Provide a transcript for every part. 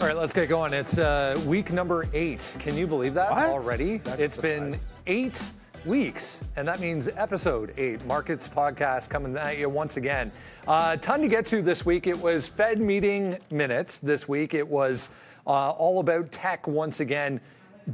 All right, let's get going. It's uh, week number eight. Can you believe that What? already? That's It's been eight weeks, and that means episode eight, Markets Podcast, coming at you once again. Uh, ton to get to this week. It was Fed meeting minutes this week. It was uh, all about tech once again.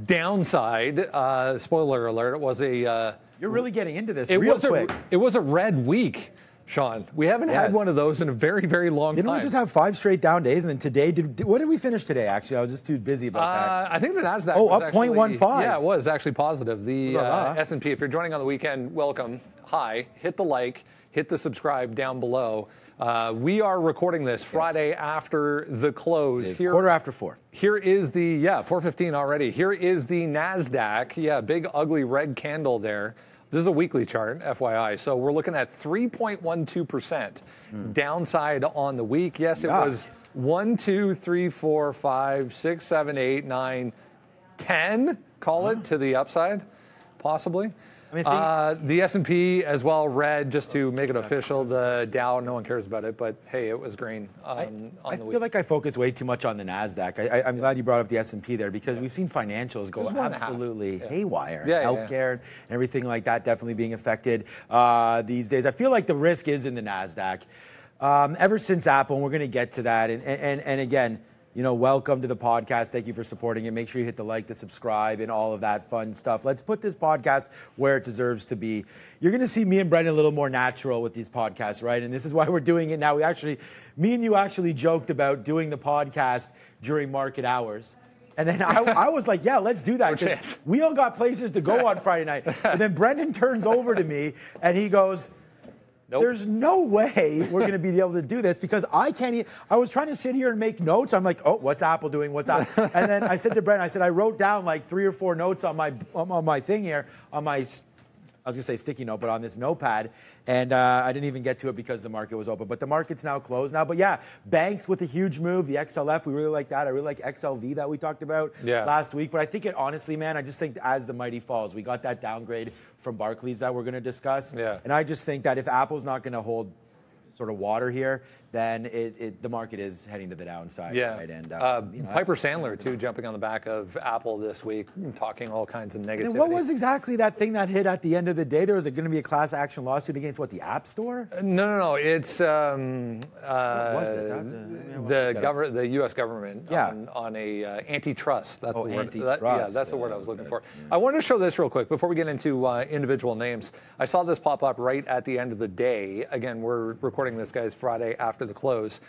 Downside, uh, spoiler alert, it was a. Uh, You're really getting into this it real was quick. a it was a red week, Sean. We haven't had one of those in a very very long time. Didn't we just have five straight down days, and then today, did, did- what did we finish today? Actually, I was just too busy about Uh, I think the Nasdaq. Oh, up actually- 0.15. Yeah, it was actually positive. The Ooh la la. uh, S&P. If you're joining on the weekend, welcome. Hi. Hit the like. Hit the subscribe down below. Uh, we are recording this Friday after the close. that. It's quarter after four. Here is the yeah 415 already. Here is the Nasdaq. Yeah, big ugly red candle there. This is a weekly chart, FYI. So we're looking at 3.12 percent hmm. downside on the week. Yes, it Yuck. was one, two, three, four, five, six, seven, eight, nine, ten. Call it to the upside, possibly. I mean, uh, the S&P as well red just to make it official. The Dow, no one cares about it, but hey, it was green um, I, I feel week. like I focus way too much on the Nasdaq. I, I, I'm glad you brought up the S&P there because we've seen financials go was one and a half. absolutely Yeah. haywire. Yeah, yeah, yeah. Healthcare and everything like that definitely being affected uh, these days. I feel like the risk is in the Nasdaq. Um, ever since Apple, and we're going to get to that. And, and, and again, you know, welcome to the podcast. Thank you for supporting it. Make sure you hit the like, the subscribe, and all of that fun stuff. Let's put this podcast where it deserves to be. You're going to see me and Brendan a little more natural with these podcasts, right? And this is why we're doing it now. We actually, me and you actually joked about doing the podcast during market hours. And then I, I was like, yeah, let's do that. We all got places to go on Friday night. And then Brendan turns over to me and he goes, Nope. there's no way we're going to be able to do this because I can't. e- I was trying to sit here and make notes. I'm like, oh, what's Apple doing? What's Apple? and then I said to Brent, I said I wrote down like three or four notes on my on on my thing here on my. I was going to say sticky note, but on this notepad, and uh, I didn't even get to it because the market was open. But the market's now closed now. But yeah, banks with a huge move. The XLF, we really like that. I really like XLV that we talked about Yeah. last week. But I think it honestly, man, I just think as the mighty falls, we got that downgrade from Barclays that we're going to discuss. Yeah. And I just think that if Apple's not going to hold sort of water here, then it, it, the market is heading to the downside. Yeah. Right? And, uh, you know, Piper Sandler, too, jumping on the back of Apple this week, talking all kinds of negativity. And what was exactly that thing that hit at the end of the day? There was going to be a class action lawsuit against what the App Store? No, no, no. It's um, uh, was it? Uh, the government, the U.S. government Yeah. on, on a uh, antitrust. That's Oh, the word. That- yeah, that's the word I was looking okay. for. I wanted to show this real quick before we get into uh, individual names. I saw this pop up right at the end of the day. Again, we're recording this, guys, Friday after the close.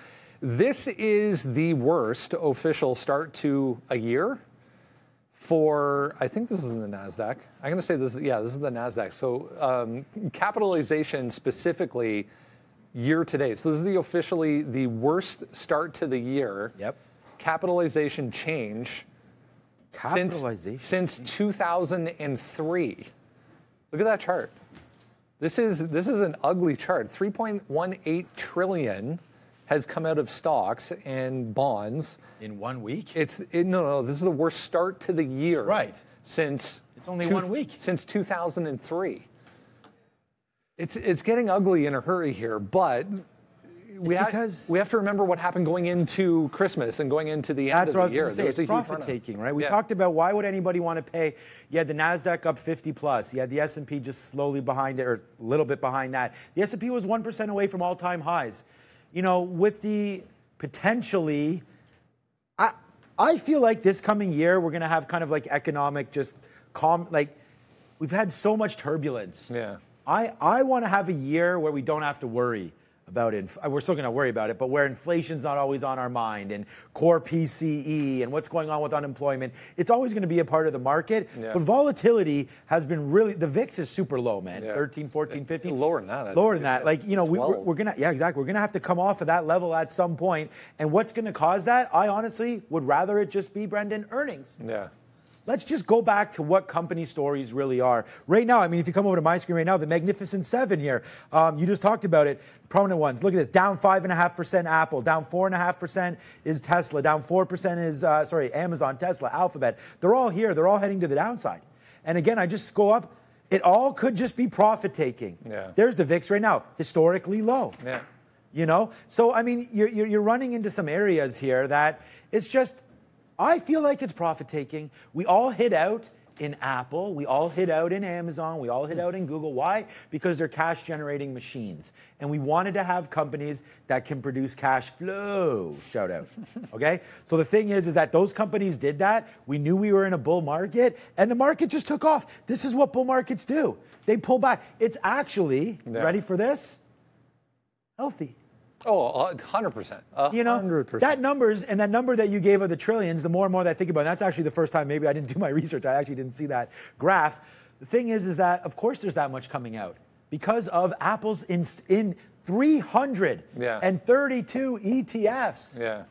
This is the worst official start to a year for I think this is in the Nasdaq. I'm going to say this. Yeah, this is the Nasdaq. So um, capitalization specifically year to date. So this is the officially the worst start to the year. Yep. Capitalization change since Capitalization. since 2003. Look at that chart. This is this is an ugly chart. 3.18 trillion has come out of stocks and bonds. in one week? It's it, no, no. This is the worst start to the year, Right. Since It's only one week. Since 2003. It's it's getting ugly in a hurry here, but we have because- we have to remember what happened going into Christmas and going into the end of the year. say. It's was a huge profit taking, right? We Yeah. talked about why would anybody want to pay? You had the Nasdaq up 50 plus. You had the S&P just slowly behind it, or a little bit behind that. The S&P was one percent away from all-time highs. You know, with the potentially, I I feel like this coming year we're going to have kind of like economic just calm. Like we've had so much turbulence. Yeah. I, I want to have a year where we don't have to worry about it. Uh, we're still going to worry about it, but where inflation's not always on our mind and core PCE and what's going on with unemployment, it's always going to be a part of the market. Yeah. But volatility has been really, the VIX is super low, man. Yeah. 13, 14, 15. Lower than that, I Lower than that. Like, you know, we, we're, we're going to, yeah, exactly. We're going to have to come off of that level at some point. And what's going to cause that? I honestly would rather it just be, Brendan, earnings. Yeah. Let's just go back to what company stories really are. Right now, I mean, if you come over to my screen right now, the Magnificent Seven here, um, you just talked about it. Prominent ones. Look at this: down five and a half percent Apple, down four and a half percent is Tesla, down four percent is uh, sorry Amazon, Tesla, Alphabet. They're all here. They're all heading to the downside. And again, I just go up. It all could just be profit taking. Yeah. There's the VIX right now, historically low. Yeah. You know, so I mean, you're, you're you're running into some areas here that it's just. I feel like it's profit taking. We all hit out in Apple, we all hit out in Amazon, we all hit out in Google. Why? Because they're cash generating machines. And we wanted to have companies that can produce cash flow. Shout out. Okay? So the thing is, is that those companies did that. We knew we were in a bull market, and the market just took off. This is what bull markets do. They pull back. It's actually, Yeah. ready for this? Healthy. Oh, a 100%. You know, 100%. that numbers and that number that you gave of the trillions, the more and more that I think about it, that's actually the first time maybe I didn't do my research. I actually didn't see that graph. The thing is, is that of course there's that much coming out because of Apple's in, in 332 ETFs, yeah.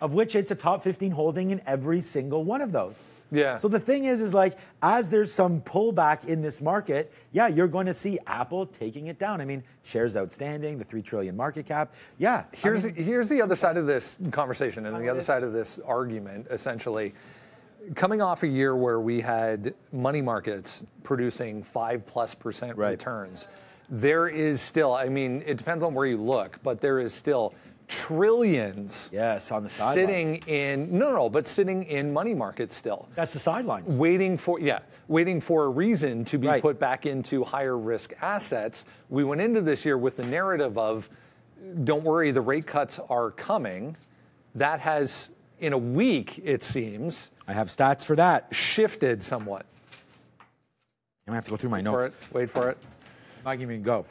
of which it's a top 15 holding in every single one of those. Yeah. So the thing is, is like as there's some pullback in this market, yeah, you're going to see Apple taking it down. I mean, shares outstanding, the three trillion market cap. Yeah. I Here's mean, here's the other side of this conversation and the other side of this argument essentially coming off a year where we had money markets producing 5 plus percent Right. returns there is still i mean it depends on where you look but there is still trillions yes, on the sidelines. sitting in no no but sitting in money markets still That's the sidelines. waiting for yeah waiting for a reason to be Right. put back into higher risk assets we went into this year with the narrative of don't worry the rate cuts are coming that has in a week it seems I have stats for that. shifted somewhat I'm gonna have to go through my for notes. it wait for it I'm not even go.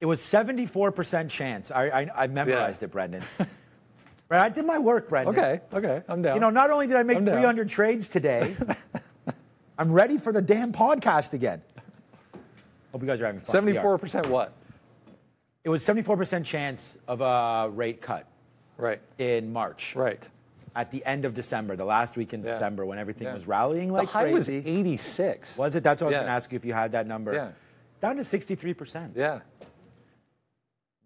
It was 74% chance. I, I, I memorized it, Brendan. right, I did my work, Brendan. okay okay i'm down You know, not only did I make 300 trades today, I'm ready for the damn podcast again. Hope you guys are having fun. 74% what It was 74% chance of a rate cut right in March. right At the end of December, the last week in Yeah. December, when everything Yeah. was rallying like the high was crazy. 86 Was it? That's what I was Yeah. going to ask you if you had that number. Yeah. It's down to 63%. yeah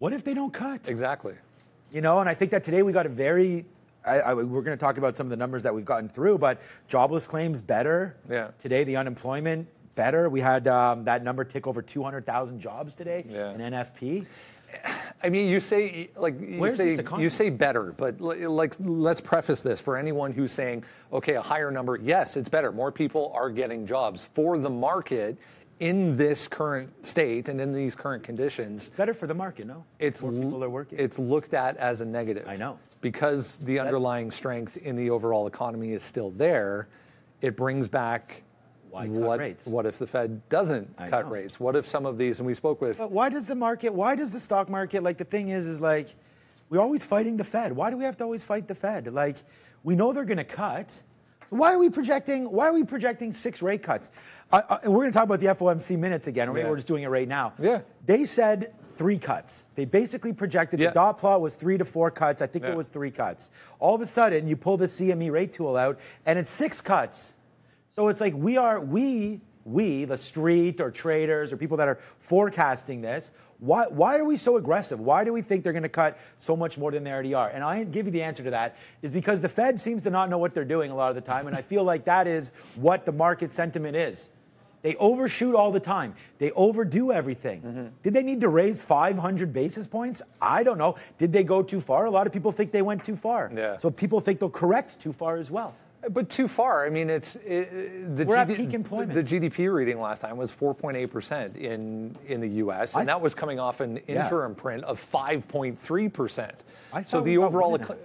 What if they don't cut? exactly You know, and I think that today we got a very. I, I, we're going to talk about some of the numbers that we've gotten through, but jobless claims better. Yeah. Today, the unemployment better. We had um, that number tick over 200,000 jobs today Yeah. in NFP. I mean, you say like you Where's say you say better, but like let's preface this for anyone who's saying, okay, a higher number. Yes, it's better. More people are getting jobs for the market in this current state and in these current conditions. Better for the market, no? It's More people are working. It's looked at as a negative. I know. because the underlying strength in the overall economy is still there. It brings back. Why cut what, rates? what if the Fed doesn't I cut know. rates? What if some of these, and we spoke with But why does the market, why does the stock market, like the thing is, is like, we're always fighting the Fed. Why do we have to always fight the Fed? Like, we know they're going to cut. Why are we projecting, why are we projecting six rate cuts? Uh, uh, we're going to talk about the FOMC minutes again, or maybe Yeah. we're just doing it right now. Yeah. They said three cuts. They basically projected Yeah. the dot plot was three to four cuts. I think Yeah. it was three cuts. All of a sudden, you pull the CME rate tool out, and it's six cuts. So it's like we are, we, we, the street or traders or people that are forecasting this, why, why are we so aggressive? Why do we think they're going to cut so much more than they already are? And I give you the answer to that is because the Fed seems to not know what they're doing a lot of the time. And I feel like that is what the market sentiment is. They overshoot all the time. They overdo everything. Mm-hmm. Did they need to raise 500 basis points? I don't know. Did they go too far? A lot of people think they went too far. Yeah. So people think they'll correct too far as well. But too far. I mean, it's it, the We're at peak employment. The GDP reading last time was 4.8 percent in in the U.S. and I- that was coming off an Yeah. interim print of 5.3 percent. I So the overall, one and a eco-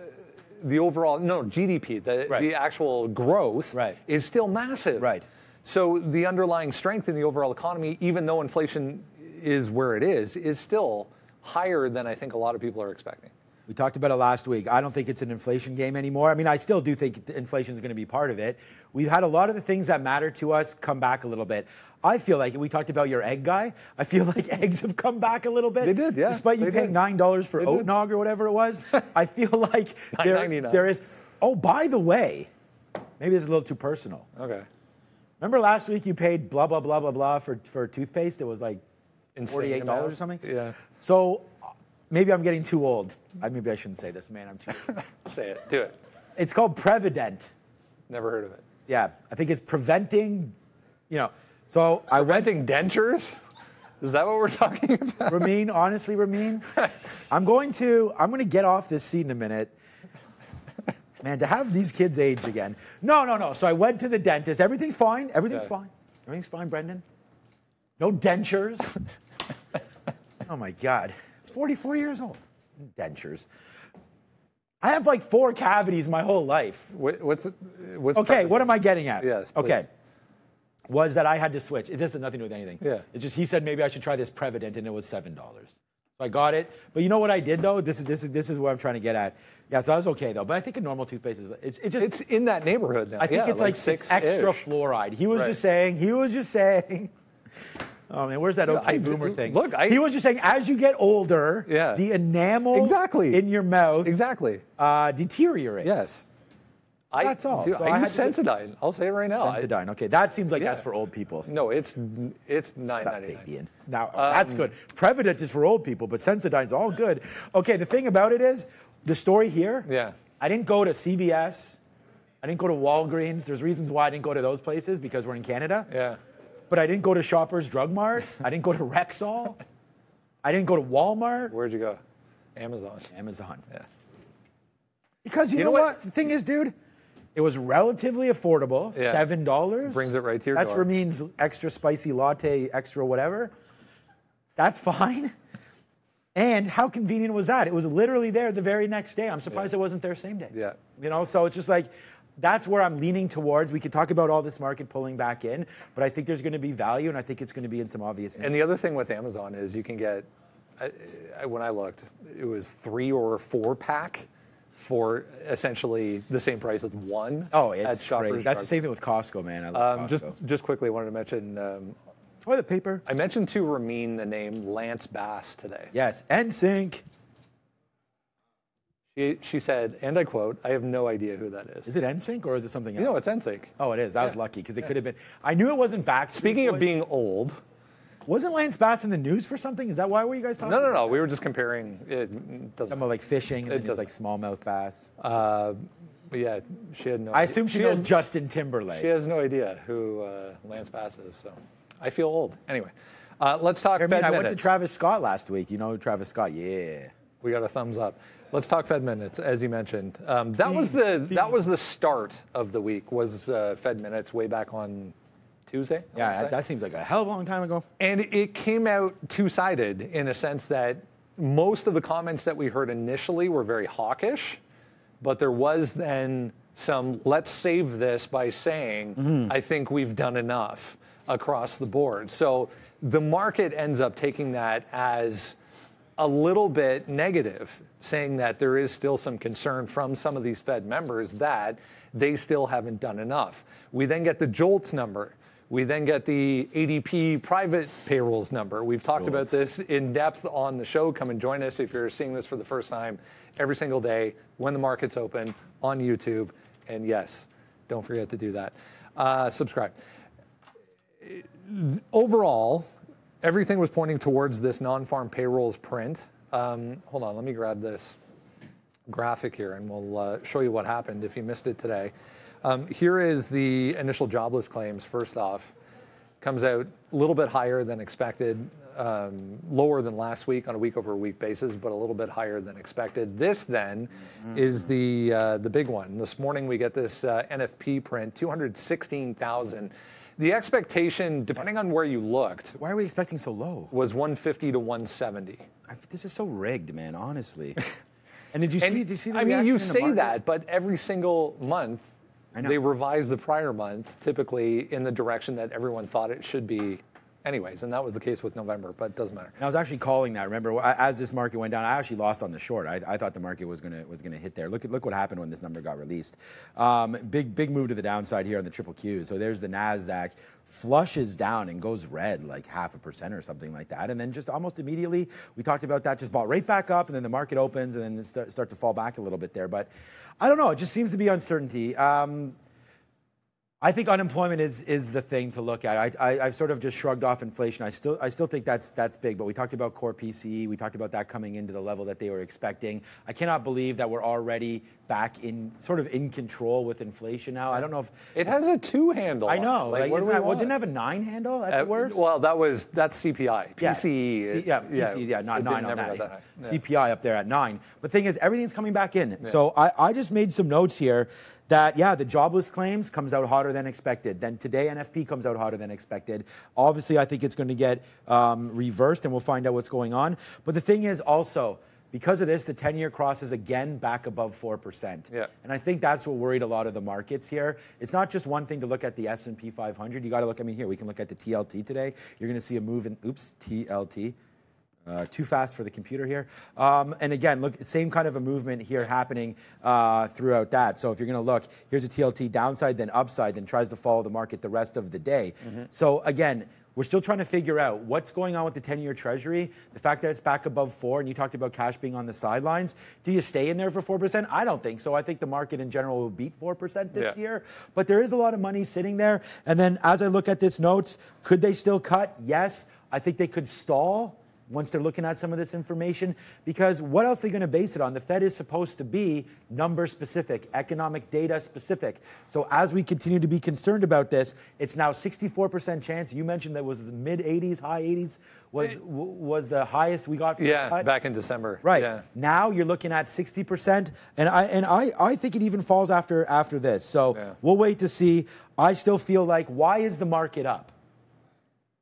the overall no GDP, the Right. the actual growth Right. is still massive. Right. So the underlying strength in the overall economy, even though inflation is where it is, is still higher than I think a lot of people are expecting. We talked about it last week. I don't think it's an inflation game anymore. I mean, I still do think inflation is going to be part of it. We've had a lot of the things that matter to us come back a little bit. I feel like we talked about your egg guy. I feel like eggs have come back a little bit. They did, yeah, Despite you they paying did. nine dollars for They oat did. nog or whatever it was, I feel like there, there is. Oh, by the way, maybe this is a little too personal. Okay. Remember last week you paid blah blah blah blah blah for for toothpaste? It was like forty-eight dollars or something. Yeah. So uh, maybe I'm getting too old. I, maybe I shouldn't say this, man. I'm too. Say it. Do it. it's called Prevident. Never heard of it. Yeah, I think it's preventing. You know, so I went. Renting dentures? Is that what we're talking about? Ramin, honestly, Ramin, I'm going to I'm going to get off this seat in a minute. Man, to have these kids age again. No, no, no. So I went to the dentist. Everything's fine. Everything's Yeah. fine. Everything's fine, Brendan. No dentures. oh my God. 44 years old. Dentures. I have like four cavities my whole life. What- What's what's Okay, what am I getting at? Yes, Okay. please. Was that I had to switch. This has nothing to do with anything. Yeah. It's just he said maybe I should try this Prevident and it was seven dollars. So I got it. But you know what I did though? This is this is this is what I'm trying to get at. Yeah, so I was okay though. But I think a normal toothpaste is it's, it's just It's in that neighborhood now. I think yeah, it's like, six it's extra fluoride. He was Right. just saying, he was just saying. Oh man, where's that okay boomer thing? look, I- he was just saying as you get older, Yeah. the enamel Exactly. in your mouth Exactly. uh, deteriorates. Yes. I, That's all. Dude, So I, I use Sensodyne. I'll say it right now. Sensodyne. Okay, that seems like Yeah. that's for old people. no, it's it's nine ninety nine. Now that's good. Prevident is for old people, but Sensodyne's all good. Okay, the thing about it is, the story here. Yeah. I didn't go to CVS. I didn't go to Walgreens. There's reasons why I didn't go to those places because we're in Canada. Yeah. But I didn't go to Shoppers Drug Mart. I didn't go to Rexall. I didn't go to Walmart. Where'd you go? Amazon. Amazon. Yeah. Because you, You know, know what? what? The thing is, dude, it was relatively affordable. Yeah. Seven dollars Brings it right to your That's door. Ramin's extra spicy latte, extra whatever. That's fine. And how convenient was that? It was literally there the very next day. I'm surprised it wasn't there same day. Yeah. You know, so it's just like that's where I'm leaning towards. We could talk about all this market pulling back in, but I think there's going to be value, and I think it's going to be in some obvious. And the other thing with Amazon is you can get, I, I, when I looked, it was three or four pack for essentially the same price as one. oh, at it's crazy. That's the same thing with Costco, man. I love Um, Costco. just just quickly, I wanted to mention. Um, toilet paper. I mentioned to Ramin the name Lance Bass today. Yes, NSYNC. She, she said, and I quote, "I have no idea who that is." Is it NSYNC or is it something else? No, it's NSYNC. Oh, it is. I was Yeah. lucky because it could have been. I knew it wasn't back. Speaking of being old, wasn't Lance Bass in the news for something? Is that why were you guys talking? no, no, no. that? We were just comparing. It doesn't. about like fishing and It his like smallmouth bass. Uh, but yeah, she had no. I assume she, knows has, Justin Timberlake. She has no idea who uh, Lance Bass is. So I feel old. Anyway, uh, let's talk I mean, Fed I went to. Travis Scott last week. You know Travis Scott? Yeah. we got a thumbs up. Let's talk Fed minutes, as you mentioned. Um, that was the that was the start of the week. Was uh, Fed minutes way back on Tuesday? I Yeah, that seems like a hell of a long time ago. And it came out two sided in a sense that most of the comments that we heard initially were very hawkish, but there was then some let's save this by saying, I think we've done enough across the board. So the market ends up taking that as a little bit negative, saying that there is still some concern from some of these Fed members that they still haven't done enough. We then get the JOLTS number. We then get the ADP private payrolls number. We've talked about this in depth on the show. Come and join us if you're seeing this for the first time every single day when the market's open on YouTube. And yes, don't forget to do that. Uh, subscribe overall, everything was pointing towards this non-farm payrolls print. Um, hold on, let me grab this graphic here, and we'll uh, show you what happened if you missed it today. Um, here is the initial jobless claims. First off, comes out a little bit higher than expected, um, lower than last week on a week-over-week basis, but a little bit higher than expected. This then is the uh, the big one. This morning we get this uh, NFP print, 216,000. The expectation, depending on where you looked, Why are we expecting so low? was 150 to 170. I, this is so rigged, man. Honestly. and did you see? Did you see the I mean, reaction you in the say market? that, but every single month, I know. they revise the prior month, typically in the direction that everyone thought it should be, anyways. And that was the case with November, but it doesn't matter. And I was actually calling that. Remember, as this market went down, I actually lost on the short. I, I thought the market was gonna was gonna hit there. Look at look what happened when this number got released. Um, big big move to the downside here on the triple Q. So there's the Nasdaq flushes down and goes red like half a percent or something like that, and then just almost immediately we talked about that just bought right back up, and then the market opens and then start, start to fall back a little bit there. But I don't know. It just seems to be uncertainty. Um, I think unemployment is is the thing to look at. I, I have sort of just shrugged off inflation. I still I still think that's that's big. But we talked about core PCE. We talked about that coming into the level that they were expecting. I cannot believe that we're already back in sort of in control with inflation now. I don't know if it has a two handle. I know. Like, like that, well, didn't have a nine handle at uh. Well, that was that's CPI. PCE. Yeah, yeah, PCE, yeah, yeah not nine on that. that yeah. CPI up there at nine. But the thing is, everything's coming back in. Yeah. So I, I just made some notes here that yeah the jobless claims comes out hotter than expected. Then today nfp comes out hotter than expected. Obviously i think it's going to get um, reversed and we'll find out what's going on. But the thing is also because of this the 10 year crosses again back above 4% yeah. and i think that's what worried a lot of the markets here. It's not just one thing to look at the s&p 500 you got to look i mean here we can look at the tlt today. You're going to see a move in oops tlt uh, too fast for the computer here. Um, and again, look, same kind of a movement here happening uh, throughout that. So if you're going to look, here's a TLT downside, then upside, then tries to follow the market the rest of the day. Mm-hmm. So again, we're still trying to figure out what's going on with the 10 year treasury. The fact that it's back above four, and you talked about cash being on the sidelines. Do you stay in there for 4%? I don't think so. I think the market in general will beat 4% this yeah. year. But there is a lot of money sitting there. And then as I look at this notes, could they still cut? Yes. I think they could stall once they're looking at some of this information because what else are they going to base it on? The Fed is supposed to be number specific, economic data specific. So as we continue to be concerned about this, it's now 64% chance. You mentioned that was the mid 80s, high 80s was was the highest we got. yeah, back in December. Right yeah. now, you're looking at 60%, and I and I I think it even falls after after this. So yeah. we'll wait to see. I still feel like why is the market up?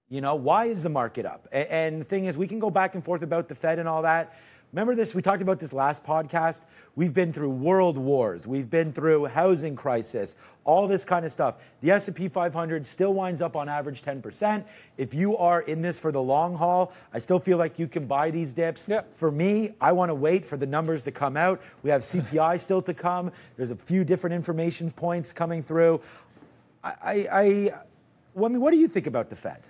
You know, why is the market up? And the thing is, we can go back and forth about the Fed and all that. Remember this? We talked about this last podcast. We've been through world wars. We've been through housing crisis, all this kind of stuff. The S&P 500 still winds up on average 10%. If you are in this for the long haul, I still feel like you can buy these dips. Yeah. For me, I want to wait for the numbers to come out. We have CPI still to come. There's a few different information points coming through. I, I, I, well, I mean, what do you think about the Fed?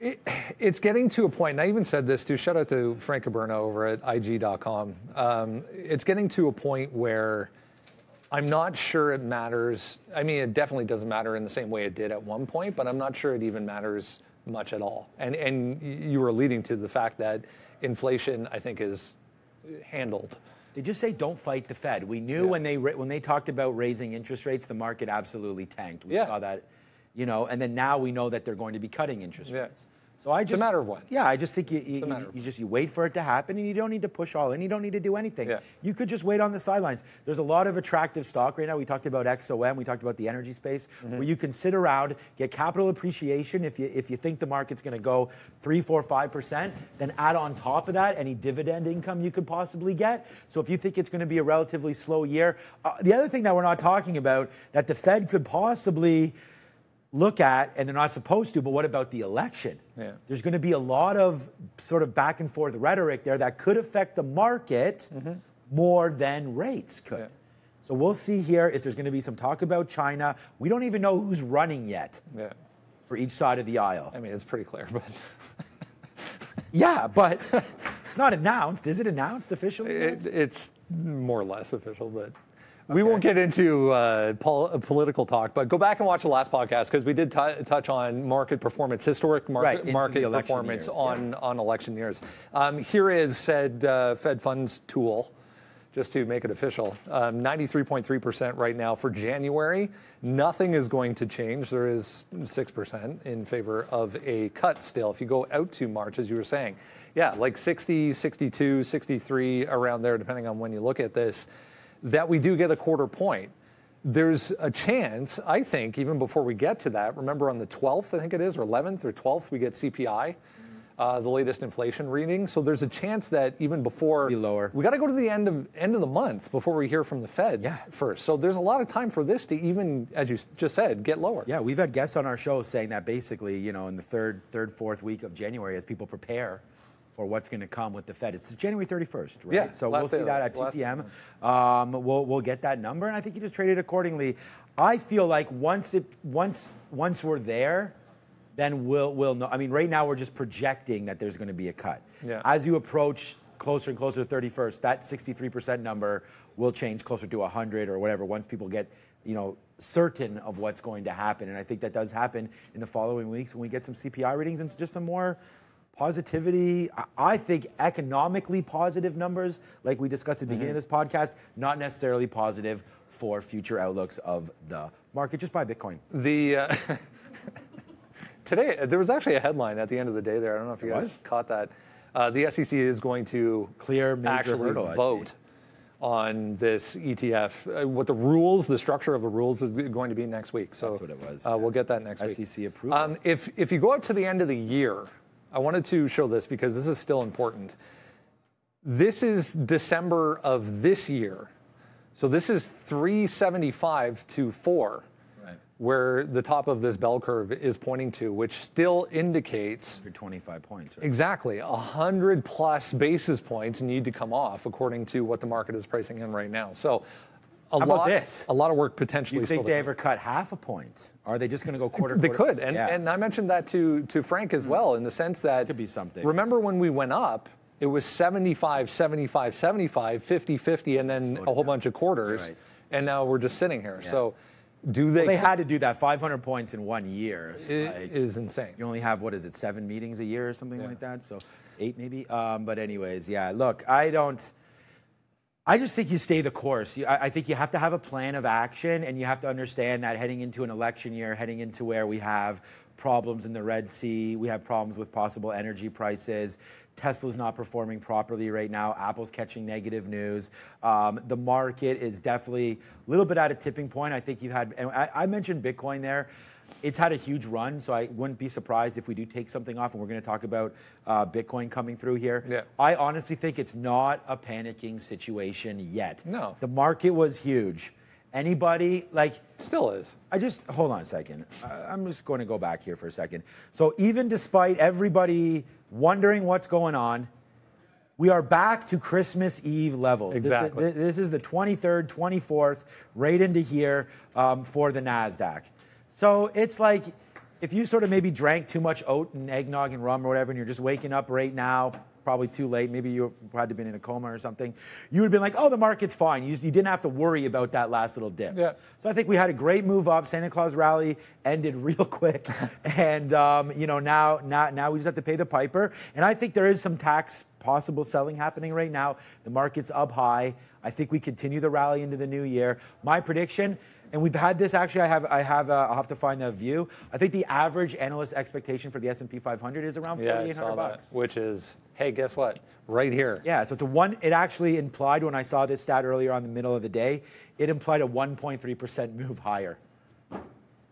It, it's getting to a point, and I even said this too. Shout out to Frank Caberna over at IG.com. Um, it's getting to a point where I'm not sure it matters. I mean, it definitely doesn't matter in the same way it did at one point, but I'm not sure it even matters much at all. And and you were leading to the fact that inflation, I think, is handled. They just say don't fight the Fed. We knew yeah. when they when they talked about raising interest rates, the market absolutely tanked. We yeah. saw that you know, and then now we know that they're going to be cutting interest yeah. rates. So I just it's a matter of when. Yeah, I just think you, you, you, you, just you wait for it to happen, and you don't need to push all in. You don't need to do anything. Yeah. You could just wait on the sidelines. There's a lot of attractive stock right now. We talked about XOM. We talked about the energy space, mm-hmm. where you can sit around, get capital appreciation. If you if you think the market's going to go three, four, five percent, then add on top of that any dividend income you could possibly get. So if you think it's going to be a relatively slow year, uh, the other thing that we're not talking about that the Fed could possibly look at, and they're not supposed to, but what about the election? Yeah. There's going to be a lot of sort of back and forth rhetoric there that could affect the market mm-hmm. more than rates could. Yeah. So we'll see here if there's going to be some talk about China. We don't even know who's running yet yeah. for each side of the aisle. I mean, it's pretty clear, but. yeah, but it's not announced. Is it announced officially? It, it's more or less official, but we won't get into uh, pol- political talk, but go back and watch the last podcast because we did t- touch on market performance, historic market, right, market years, performance on, yeah. on election years. Um, here is said uh, Fed funds tool, just to make it official. Um, 93.3% right now for January. Nothing is going to change. There is 6% in favor of a cut still. If you go out to March, as you were saying, yeah, like 60, 62, 63, around there, depending on when you look at this that we do get a quarter point. There's a chance, I think, even before we get to that, remember on the 12th, I think it is, or 11th or 12th, we get CPI. Uh, the latest inflation reading. So there's a chance that even before Be lower, we got to go to the end of end of the month before we hear from the Fed yeah. first. So there's a lot of time for this to even, as you just said, get lower. Yeah, we've had guests on our show saying that basically, you know, in the third, third, fourth week of January, as people prepare or what's going to come with the Fed. It's January 31st, right? Yeah, so we'll see that at 2 p.m. Um, we'll we'll get that number, and I think you just trade it accordingly. I feel like once it once once we're there, then we'll we'll know. I mean, right now we're just projecting that there's going to be a cut. Yeah. As you approach closer and closer to 31st, that 63% number will change closer to 100 or whatever once people get you know certain of what's going to happen. And I think that does happen in the following weeks when we get some CPI readings and just some more positivity. I- think economically positive numbers, like we discussed at the beginning of this podcast, not necessarily positive for future outlooks of the market. Just buy Bitcoin. The uh, today there was actually a headline at the end of the day there. I don't know if you guys caught that. Uh, the SEC is going to Clear major actually hurdle, vote on this ETF. Uh, what the rules, the structure of the rules is going to be next week. So That's what it was, Uh, yeah. We'll get that next week. SEC approval. Um, if if you go up to the end of the year, I wanted to show this because this is still important. This is December of this year. So this is 375 to 4 Right. where the top of this bell curve is pointing to, which still indicates 25 points, right? exactly 100 plus basis points need to come off according to what the market is pricing in right now. So a How about lot, this? a lot of work Do potentially you think still they ever cut half a point? Are they just going to go quarter? they quarter? could, and, Yeah. and I mentioned that to to Frank as well, in the sense that Could be something. Remember when we went up, it was 75, 75, 75, 50, 50, and then Slowed a whole down. bunch of quarters, Right. and now we're just sitting here. So, do they? Well, they had to do that 500 points in one year. It like- is insane. you only have what is it seven meetings a year or something Yeah. like that so eight maybe um, but anyways yeah look i don't i just think you stay the course. I, think you have to have a plan of action and you have to understand that heading into an election year heading into where we have problems in the red sea we have problems with possible energy prices tesla's not performing properly right now apple's catching negative news. Um, the market is definitely a little bit at a tipping point. I think you've had I, I mentioned bitcoin there it's had a huge run, so I wouldn't be surprised if we do take something off. And we're going to talk about uh, Bitcoin coming through here. Yeah. I honestly think it's not a panicking situation yet. No. The market was huge. Anybody like Still is. I just hold on a second. I'm just going to go back here for a second. So even despite everybody wondering what's going on, we are back to Christmas Eve levels. This is- Exactly. This, this is the 23rd, 24th, right into here um, for the Nasdaq. So it's like if you sort of maybe drank too much oat and eggnog and rum or whatever, and you're just waking up right now, probably too late. Maybe you had to been in a coma or something. You would have been like, "Oh, the market's fine." You, you didn't have to worry about that last little dip. Yeah. So I think we had a great move up. Santa Claus rally ended real quick, and um, you know now now now we just have to pay the piper. And I think there is some tax possible selling happening right now. The market's up high. I think we continue the rally into the new year. My prediction. And we've had this actually. I have. I have. Uh, I'll have to find the view. I think the average analyst expectation for the S and P 500 is around Yeah, I 4,800 saw bucks. Which is, hey, guess what? Right here. Yeah, so it's a one. It actually implied when I saw this stat earlier on the middle of the day, it implied a 1.3% move higher.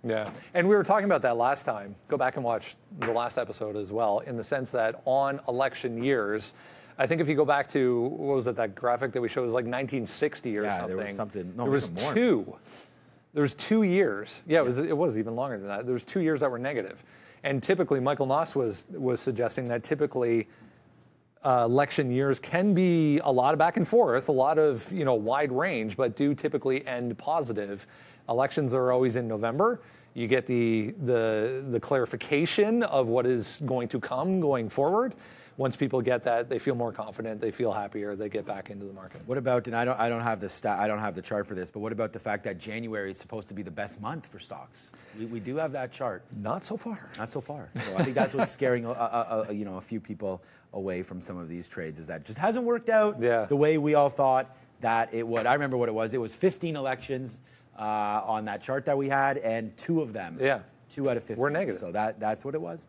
Yeah. And we were talking about that last time. Go back and watch the last episode as well, in the sense that on election years, I think if you go back to, what was it, that graphic that we showed was like 1960 or Yeah, something. there was something- no, there was more. two. There was two years. Yeah, it was, it was even longer than that. There was two years that were negative. And typically, Michael Noss was, was suggesting that typically uh, election years can be a lot of back and forth, a lot of you know wide range, but do typically end positive. Elections are always in November. You get the the the clarification of what is going to come going forward. Once people get that, they feel more confident, they feel happier, they get back into the market. What about? And I don't. I don't have the stat. I don't have the chart for this. But what about the fact that January is supposed to be the best month for stocks? We, we do have that chart. Not so far. Not so far. So I think that's what's scaring a, a, a, you know a few people away from some of these trades is that it just hasn't worked out Yeah. the way we all thought that it would. I remember what it was. It was 15 elections uh, on that chart that we had, and two of them, Yeah. two out of 15 Were negative. So that that's what it was.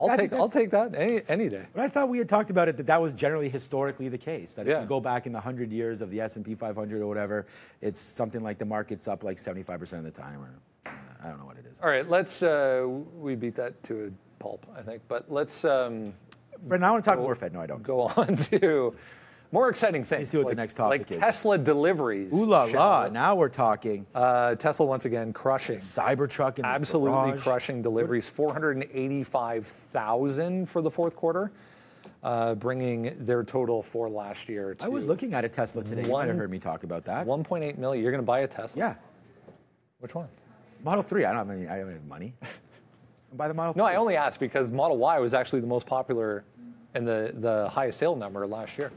I'll I take I'll take that any any day. But I thought we had talked about it that that was generally historically the case. That if Yeah. you go back in the hundred years of the S and P 500 or whatever, it's something like the market's up like 75% of the time, or I don't know what it is. All right, let's uh, we beat that to a pulp, I think. But let's um, Brendan, I want to talk more Fed. No, I don't. go on to more exciting things. see what the like, next topic like is. Tesla deliveries. Ooh la la! Now we're talking. Uh, Tesla once again crushing, Cybertruck the absolutely garage. crushing deliveries. 485,000 for the fourth quarter, uh, bringing their total for last year to I was looking at a Tesla today. You might have One- heard me talk about that. 1.8 million. You're going to buy a Tesla? Yeah, Which one? Model Three. I don't have any. I don't have money. Buy the Model. No, 3. I only asked because Model Y was actually the most popular and the, the highest sale number last year.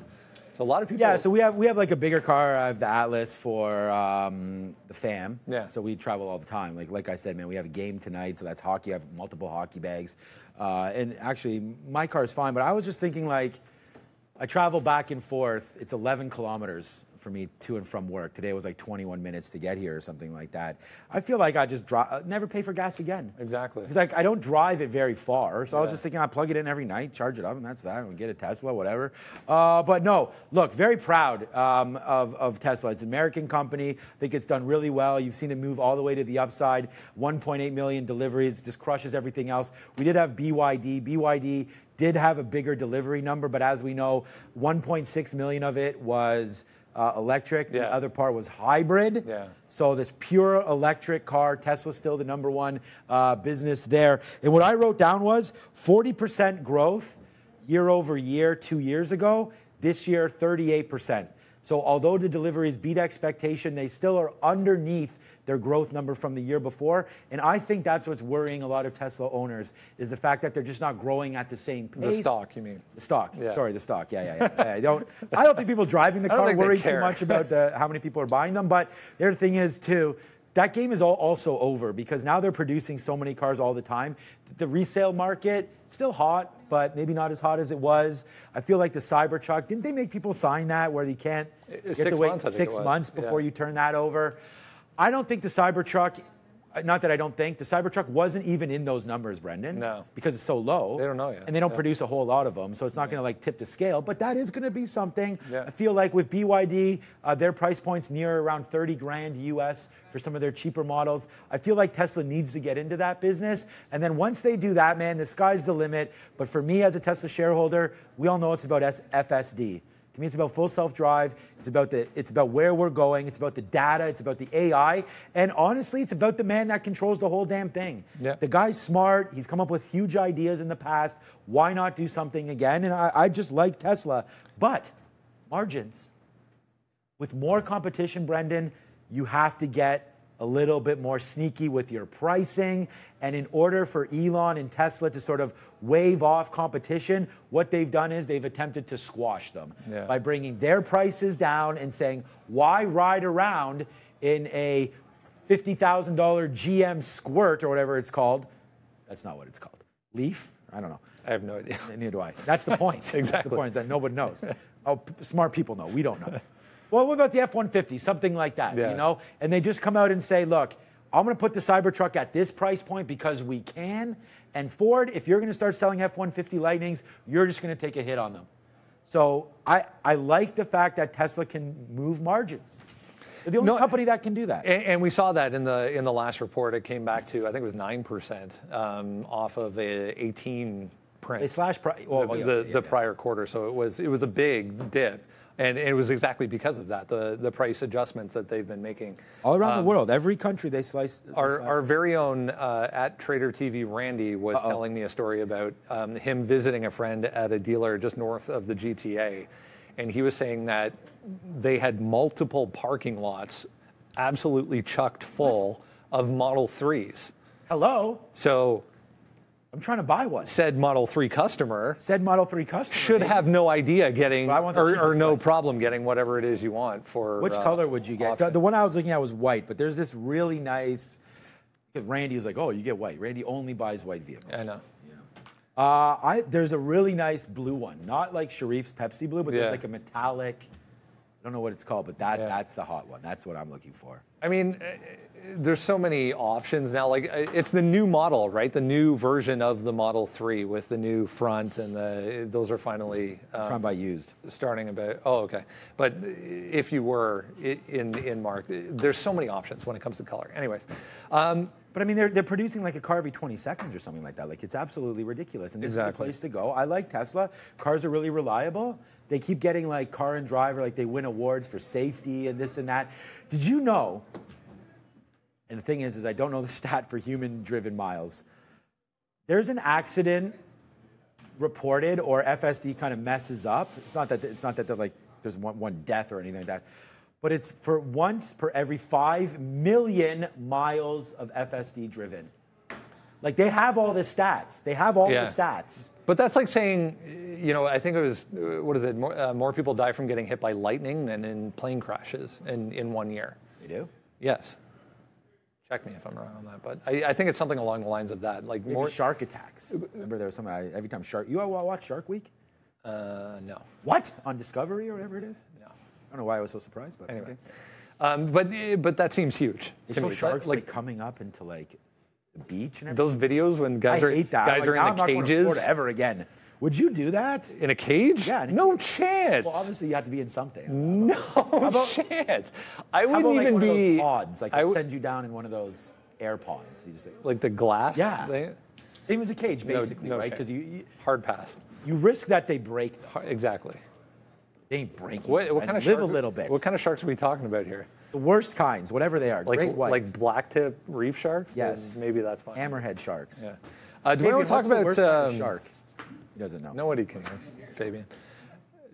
So a lot of people. Yeah, so we have we have like a bigger car. I have the Atlas for um, the fam. Yeah. So we travel all the time. Like like I said, man, we have a game tonight, so that's hockey. I have multiple hockey bags, uh, and actually my car is fine. But I was just thinking like, I travel back and forth. It's 11 kilometers for me to and from work. Today was like 21 minutes to get here or something like that. I feel like I just dri- uh, never pay for gas again. Exactly. Because like I don't drive it very far, so I was just thinking I plug it in every night, charge it up, and that's that. And get a Tesla, whatever. Uh, but no, look, very proud um, of, of Tesla. It's an American company. I think it's done really well. You've seen it move all the way to the upside. 1.8 million deliveries, just crushes everything else. We did have BYD. BYD did have a bigger delivery number, but as we know, 1.6 million of it was. Uh, electric. The other part was hybrid. Yeah. So this pure electric car, Tesla's still the number one uh, business there. And what I wrote down was 40% growth year over year two years ago. This year, 38%. So although the deliveries beat expectation, they still are underneath their growth number from the year before. And I think that's what's worrying a lot of Tesla owners is the fact that they're just not growing at the same pace. the stock, you mean? The stock. Yeah. Sorry, the stock. Yeah, yeah, yeah. yeah. I don't. I don't think people driving the car worry too much about the, how many people are buying them. But the other thing is too, that game is all, also over because now they're producing so many cars all the time. The resale market still hot, but maybe not as hot as it was. I feel like the Cybertruck. Didn't they make people sign that where you can't Uh, get six to wait months, six months before Yeah. you turn that over? I don't think the Cybertruck. uh, Not that I don't think the Cybertruck wasn't even in those numbers, Brendan. No. because it's so low. They don't know yet. and they don't Yeah. produce a whole lot of them, so it's not going to like tip the scale. But that is going to be something. Yeah. I feel like with BYD, uh, their price points near around 30 grand US for some of their cheaper models. I feel like Tesla needs to get into that business, and then once they do that, man, the sky's the limit. But for me as a Tesla shareholder, we all know it's about S- FSD. To me, it's about full self-drive. It's about the. It's about where we're going. It's about the data. It's about the AI. And honestly, it's about the man that controls the whole damn thing. Yeah. The guy's smart. He's come up with huge ideas in the past. Why not do something again? And I, I just like Tesla. But margins. With more competition, Brendan, you have to get a little bit more sneaky with your pricing. And in order for Elon and Tesla to sort of wave off competition, what they've done is they've attempted to squash them Yeah. by bringing their prices down and saying, why ride around in a $50,000 GM Squirt or whatever it's called? That's not what it's called. Leaf? I don't know. I have no idea. Neither do I. That's the point. That's the point is that nobody knows. Oh, p- smart people know. We don't know. Well, what about the F-150? Something like that, Yeah. you know? And they just come out and say, look, I'm going to put the Cybertruck at this price point because we can. And Ford, if you're going to start selling F-150 Lightnings, you're just going to take a hit on them. So I, I like the fact that Tesla can move margins. They're the only No, company that can do that. And, and we saw that in the in the last report. It came back to I think it was nine percent um, off of a 18 print. They slash price. Well, the, yeah, the, yeah, the yeah. prior quarter. So it was it was a big dip, and it was exactly because of that the the price adjustments that they've been making. All around the world, every country they slice. they Our, our very own uh, at Trader TV Randy was telling me a story about um, him visiting a friend at a dealer just north of the GTA, and he was saying that they had multiple parking lots absolutely chucked full of Model 3s. Hello, So I'm trying to buy one. said Model 3 customer Said Model 3 customer. should have no idea getting Well, I want the or, or no problem getting whatever it is you want for Which uh, color would you get? So the one I was looking at was white, but there's this really nice. Because Randy was like, "Oh, you get white." Randy only buys white vehicles. I know. Uh, I there's a really nice blue one, not like Sharif's Pepsi blue, but Yeah. there's like a metallic. I don't know what it's called, but that Yeah. that's the hot one. That's what I'm looking for. I mean, uh, there's so many options now. Like, uh, it's the new model, right? The new version of the Model 3 with the new front, and the those are finally um, buy used. starting about. Oh, okay. But if you were in in Mark, there's so many options when it comes to color. Anyways, um, But I mean, they're, they're producing like a car every 20 seconds or something like that. Like it's absolutely ridiculous. And this is the place to go. I like Tesla. Cars are really reliable. They keep getting like car and driver, like they win awards for safety and this and that. Did you know? And the thing is, is I don't know the stat for human-driven miles. There's an accident reported or FSD kind of messes up. It's not that it's not that they're like there's one, one death or anything like that, but it's for once per every five million miles of FSD driven. Like they have all the stats. They have all Yeah. the stats. But that's like saying you know, I think it was what is it? More, uh, more people die from getting hit by lightning than in plane crashes in in one year. They do. Yes. Check me if I'm wrong on that, but I, I think it's something along the lines of that. Like Maybe more. shark attacks. Remember there was some I, every time shark. You all watch Shark Week? Uh, no, What on Discovery or whatever it is? no. I don't know why I was so surprised, but Anyway, okay. um, but but that seems huge to me. sharks like, like coming up into like beach and everything. those videos when guys I are hate that. guys like, are I'm in not the going to cages Florida ever again. Would you do that? in a cage. Yeah, no chance. Well, obviously you have to be in something. no about- chance. I wouldn't about like even be pods? Like I send you down in one of those air pods. You just like, like the glass. Yeah. thing? same as a cage, basically, no right? Because you, you hard pass. you risk that they break. Exactly. They ain't breaking. What, what kind of live sharks, a little bit? What kind of sharks are we talking about here? The worst kinds, whatever they are. Like Great whites, like blacktip reef sharks? Then Yes. maybe that's fine. hammerhead sharks. Yeah. Uh, do we want to talk about worst kind of um, shark? He doesn't know. Nobody can hear Fabian.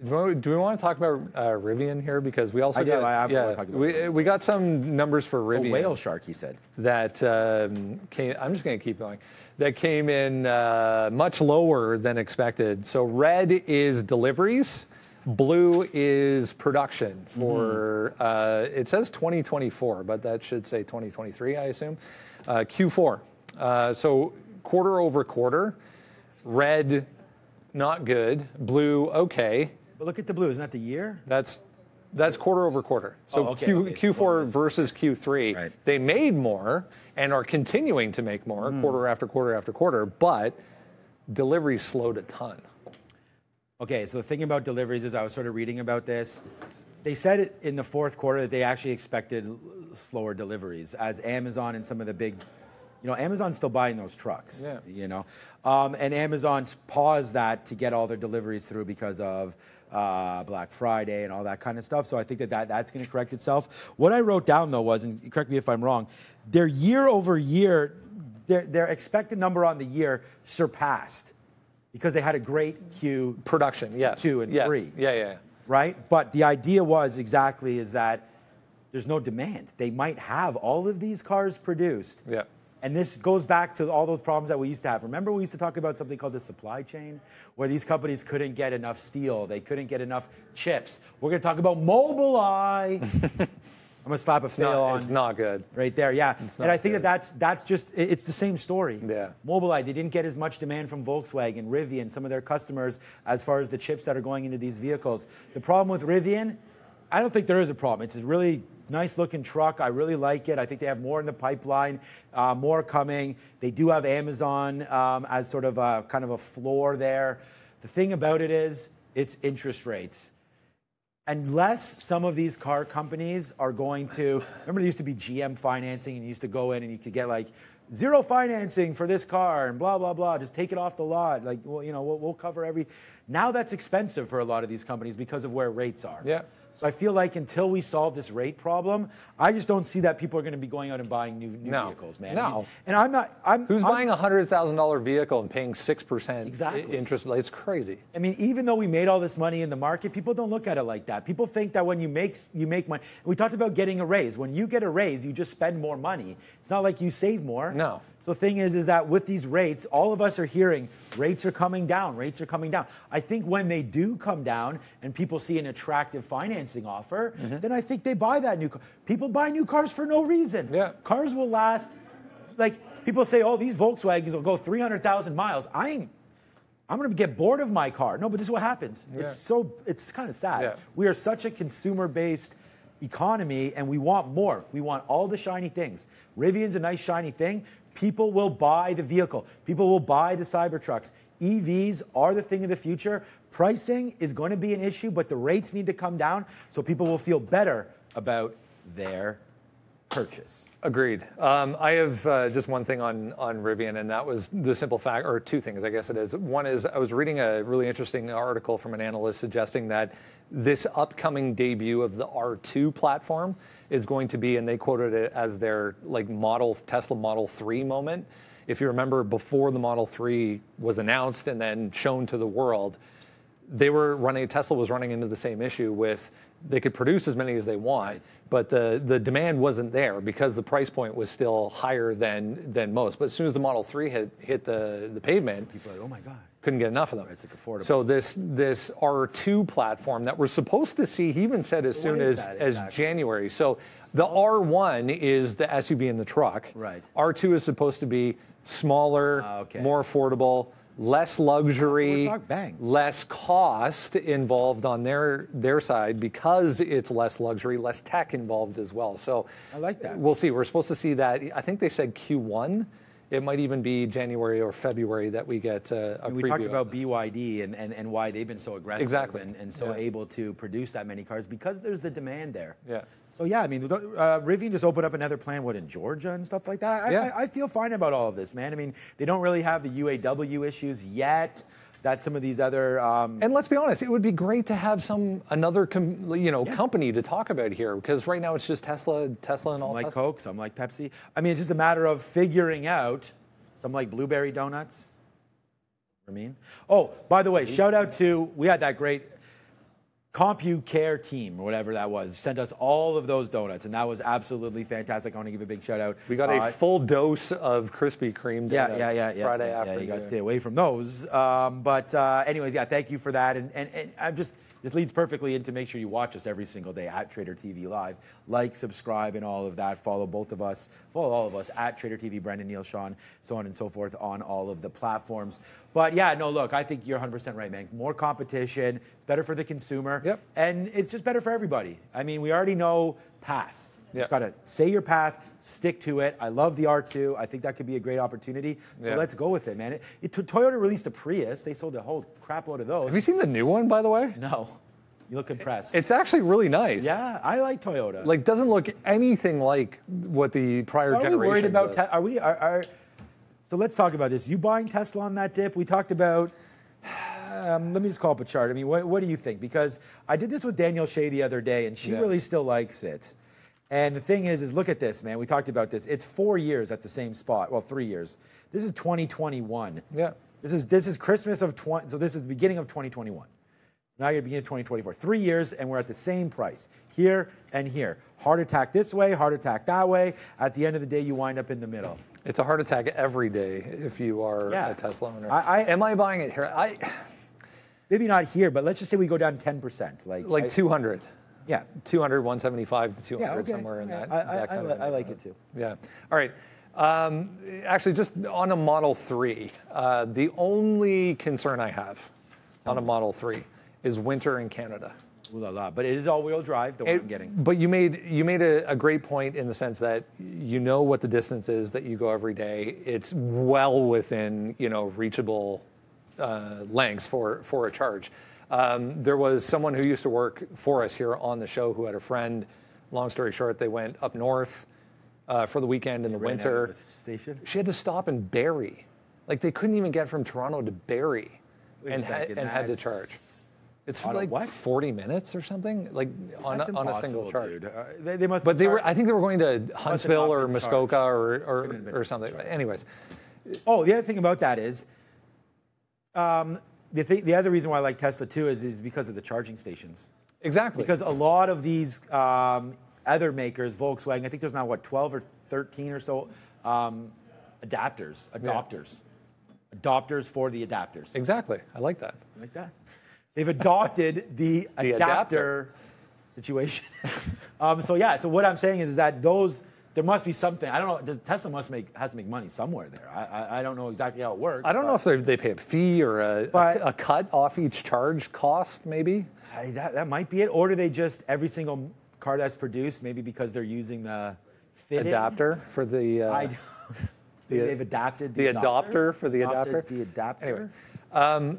Do we, want, do we want to talk about uh, Rivian here because we also I do, got I have yeah wanna talk about we, Rivian. we got some numbers for Rivian. A whale shark, he said. that um, came. I'm just going to keep going. That came in uh, much lower than expected. So red is deliveries, blue is production for. Uh, it says 2024, but that should say 2023, I assume. Uh, Q4. Uh, so quarter over quarter, red, not good. Blue, okay. But look at the blue. Isn't that the year? That's that's quarter over quarter. So Oh, okay, Q, okay. Q4 Well, versus Q3, Right. they made more and are continuing to make more Hmm. quarter after quarter after quarter, but delivery slowed a ton. Okay, so the thing about deliveries is I was sort of reading about this. They said it in the fourth quarter that they actually expected slower deliveries as Amazon and some of the big, you know, Amazon's still buying those trucks. Yeah. You know, um, and Amazon's paused that to get all their deliveries through because of uh, Black Friday and all that kind of stuff. So I think that, that that's going to correct itself. What I wrote down though was, and correct me if I'm wrong, their year over year, their their expected number on the year surpassed because they had a great mm-hmm. Q Production, yes. Two and yes. three. Yeah, yeah, yeah. right? But the idea was exactly is that there's no demand. They might have all of these cars produced. Yeah. And this goes back to all those problems that we used to have. Remember, we used to talk about something called the supply chain, where these companies couldn't get enough steel, they couldn't get enough chips. We're going to talk about Mobileye. I'm to slap a fail on it's not good. right there. Yeah, and I think that that's that's just it- it's the same story. Yeah. Mobileye they didn't get as much demand from Volkswagen, Rivian, some of their customers as far as the chips that are going into these vehicles. The problem with Rivian, I don't think there is a problem. It's a really nice looking truck. I really like it. I think they have more in the pipeline, uh, more coming. They do have Amazon um, as sort of a kind of a floor there. The thing about it is it's interest rates unless some of these car companies are going to remember there used to be GM financing and you used to go in and you could get like zero financing for this car and blah blah blah. Just take it off the lot. Like well you know we'll, we'll cover every now that's expensive for a lot of these companies because of where rates are. Yeah. So I feel like until we solve this rate problem, I just don't see that people are going to be going out and buying new, new No. vehicles, man. No. and I'm not. I'm Who's I'm- buying a hundred thousand dollar vehicle and paying six percent Exactly. interest? It's crazy. I mean, even though we made all this money in the market, people don't look at it like that. People think that when you make you make money, we talked about getting a raise. When you get a raise, you just spend more money. It's not like you save more. No. So the thing is, is that with these rates, all of us are hearing rates are coming down. Rates are coming down. I think when they do come down and people see an attractive financing offer, Mm-hmm. then I think they buy that new car. People buy new cars for no reason. Yeah. Cars will last. Like people say, oh, these Volkswagens will go 300,000 miles. I ain't. I'm gonna get bored of my car. No, but this is what happens. Yeah. It's so it's kind of sad. Yeah. We are such a consumer-based economy, and we want more. We want all the shiny things. Rivian's a nice shiny thing. People will buy the vehicle. People will buy the Cybertrucks. EVs are the thing of the future. Pricing is going to be an issue, but the rates need to come down so people will feel better about their purchase. Agreed. Um, I have uh, just one thing on on Rivian, and that was the simple fact, or two things, I guess it is. One is I was reading a really interesting article from an analyst suggesting that this upcoming debut of the R2 platform is going to be, and they quoted it as their like model Tesla Model 3 moment. If you remember, before the Model 3 was announced and then shown to the world, they were running Tesla was running into the same issue with they could produce as many as they want, but the the demand wasn't there because the price point was still higher than than most. But as soon as the Model 3 hit hit the the pavement, People are like, oh my God. couldn't get enough of them. It's like affordable. So this this R2 platform that we're supposed to see, he even said as So soon as that as? January. So the R1 is the SUV in the truck. Right. R2 is supposed to be smaller, Ah, okay. more affordable, less luxury, less cost involved on their their side because it's less luxury, less tech involved as well. So I like that. We'll see. We're supposed to see that. I think they said Q1. It might even be January or February that we get uh, a And we preview talked about. BYD and, and, and why they've been so aggressive Exactly. and, and so Yeah. able to produce that many cars because there's the demand there. Yeah. So yeah, I mean, uh, Rivian just opened up another plant, what in Georgia and stuff like that. I, Yeah. I, I feel fine about all of this, man. I mean, they don't really have the UAW issues yet. That some of these other um, And let's be honest, it would be great to have some another com, you know company to talk about here because right now it's just Tesla, Tesla, and all some like Tesla. Coke, some like Pepsi. I mean, it's just a matter of figuring out. Some like blueberry donuts. I mean, oh, by the way, shout out to we had that great CompuCare team or whatever that was. Sent us all of those donuts, and that was absolutely fantastic. I want to give a big shout out. We got a Uh, full dose of Krispy Kreme. yeah, donuts yeah, yeah, yeah. Friday yeah, afternoon. Yeah, you got to stay away from those. Um, but uh, anyways, yeah, thank you for that. And, and, and I'm just this leads perfectly into make sure you watch us every single day at Trader TV Live. Like, subscribe, and all of that. Follow both of us. Follow all of us at Trader TV. Brendan, Neil, Sean, so on and so forth on all of the platforms. But yeah, no, look, I think you're 100% right, man. More competition, it's better for the consumer. Yep. And it's just better for everybody. I mean, we already know path. You just got to say your path, stick to it. I love the R2. I think that could be a great opportunity. So Yeah. let's go with it, man. It, it, Toyota released a Prius. They sold a whole crap load of those. Have you seen the new one, by the way? no. You look impressed. It's actually really nice. yeah, I like Toyota. Like doesn't look anything like what the prior so are we generation. worried about? Te- are we? Are, are, so let's talk about this. You buying Tesla on that dip? We talked about. Um, let me just call up a chart. I mean, what, what do you think? Because I did this with Danielle Shay the other day, and she Yeah. really still likes it. And the thing is, is look at this, man. We talked about this. It's four years at the same spot. Well, three years. This is 2021. Yeah. This is this is Christmas of 20. So this is the beginning of 2021. Now you're beginning of 2024. Three years, and we're at the same price here and here. Heart attack this way, heart attack that way. At the end of the day, you wind up in the middle. It's a heart attack every day if you are Yeah. a Tesla owner. I- I- Am I buying it here? I Maybe not here, but let's just say we go down 10%. Like, like I- 200. Yeah. 200, 175 to 200, Yeah, okay. somewhere in Yeah, that. I, I, that kind I, of I like it too. Yeah. All right. Um, actually, just on a Model 3, uh, the only concern I have on a Model 3 is winter in Canada. Ooh la la. But it is all-wheel drive, the one It- I'm getting. But you made you made a, a great point in the sense that you know what the distance is that you go every day. It's well within you know reachable uh, lengths for for a charge. Um, there was someone who used to work for us here on the show who had a friend. Long story short, they went up north uh, for the weekend in the winter. Station. She had to stop in Barrie. Like they couldn't even get from Toronto to Barrie, Wait and had, and had to charge. It's On like what? 40 minutes or something, like on a, on a single charge. Uh, they, they must But they were, I think they were going to Huntsville or Muskoka charged. or, or, or something. charged. Anyways, Oh, the other thing about that is, um, the, th- the other reason why I like Tesla too is, is because of the charging stations. exactly. Because a lot of these um, other makers, Volkswagen, I think there's now what 12 or 13 or so um, adapters, adopters, adopters for the adapters. exactly. I like that. I like that. They've adopted the, The adapter, adapter. situation. um, so yeah, so what I'm saying is, is that those there must be something. I don't know. Does, Tesla must make has to make money somewhere there. I, I, I don't know exactly how it works. I don't know if they they pay a fee or a, But- a, a cut off each charge cost, maybe. I, that, that might be it. Or do they just every single car that's produced, maybe because they're using the fitted Adapter for the. Uh, I, the- they've adapted the adapter? adopter for the adapter? The adapter. Anyway, um,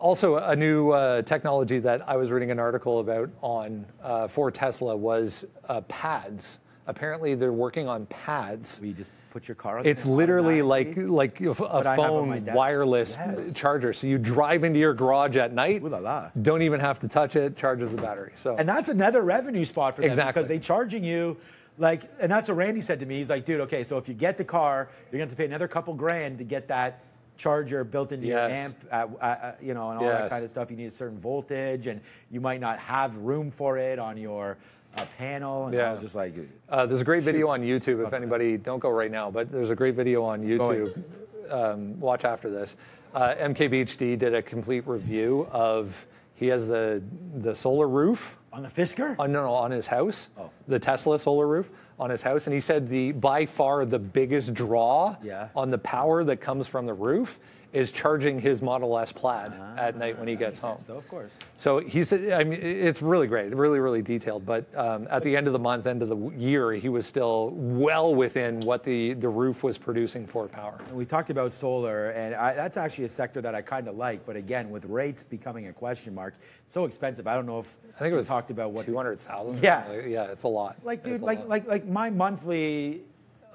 also a new uh, technology that I was reading an article about on uh, for Tesla was uh, pads. Apparently, they're working on pads. We just put your car. on It's literally like like a What I have on my phone wireless Yes. charger. So you drive into your garage at night, Ooh la la. don't even have to touch it, charges the battery. So And that's another revenue spot for them Exactly. because they're charging you like, and that's what Randy said to me. He's like, dude, okay, so if you get the car, you're gonna have to pay another couple grand to get that charger built into your amp, uh, you know, and all that kind of stuff. You need a certain voltage, and you might not have room for it on your uh, panel. And I Yeah. was just like, Uh, there's a great video on YouTube. If anybody don't go right now, but there's a great video on YouTube. Um, watch after this Uh, MKBHD did a complete review of. He has the the solar roof On the Fisker? Oh, no, no, on his house. Oh. The Tesla solar roof on his house. And he said the by far the biggest draw Yeah. on the power that comes from the roof is charging his Model S Plaid at night when he gets home. So, of course. So he said, I mean, it's really great, really, really detailed. But um, at the end of the month, end of the year, he was still well within what the, the roof was producing for power. And we talked about solar, and I, that's actually a sector that I kind of like. But again, with rates becoming a question mark, it's so expensive. I don't know if I think it was talked about what two hundred thousand. Yeah. yeah, it's a lot. Like, dude, like, lot. like, like my monthly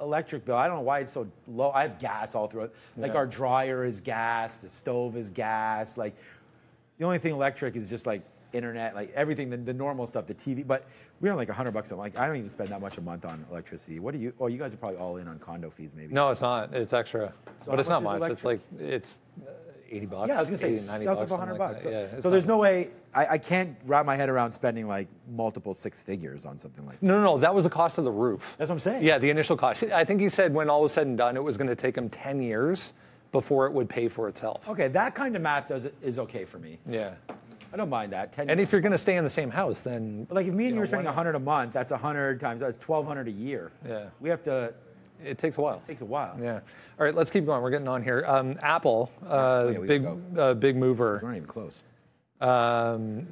electric bill. I don't know why it's so low. I have gas all through it. Like Yeah. our dryer is gas, the stove is gas. Like, the only thing electric is just like internet, like everything, the, the normal stuff, the TV. But we're on like hundred bucks a month. Like, I don't even spend that much a month on electricity. What do you? Oh, you guys are probably all in on condo fees, maybe. No, it's not. It's extra, So but it's not much much. It's like it's uh, eighty bucks. Yeah, I was gonna say 80, 90 south of bucks, 100 something like bucks. that. So, Yeah, so there's no way I, I can't wrap my head around spending like multiple six figures on something like that. No, no, no. That was the cost of the roof. That's what I'm saying. Yeah, the initial cost. I think he said when all was said and done, it was going to take him ten years before it would pay for itself. Okay, that kind of math does is okay for me. Yeah. I don't mind that. 10 And if you're going to stay in the same house, then But like if me and you, know, were spending not? 100 a month, that's 100 times that's 1200 a year. Yeah. We have to it takes a while. It takes a while. Yeah. All right, let's keep going. We're getting on here. Um, Apple, uh, yeah, big, uh, big mover. We're not even close. Um,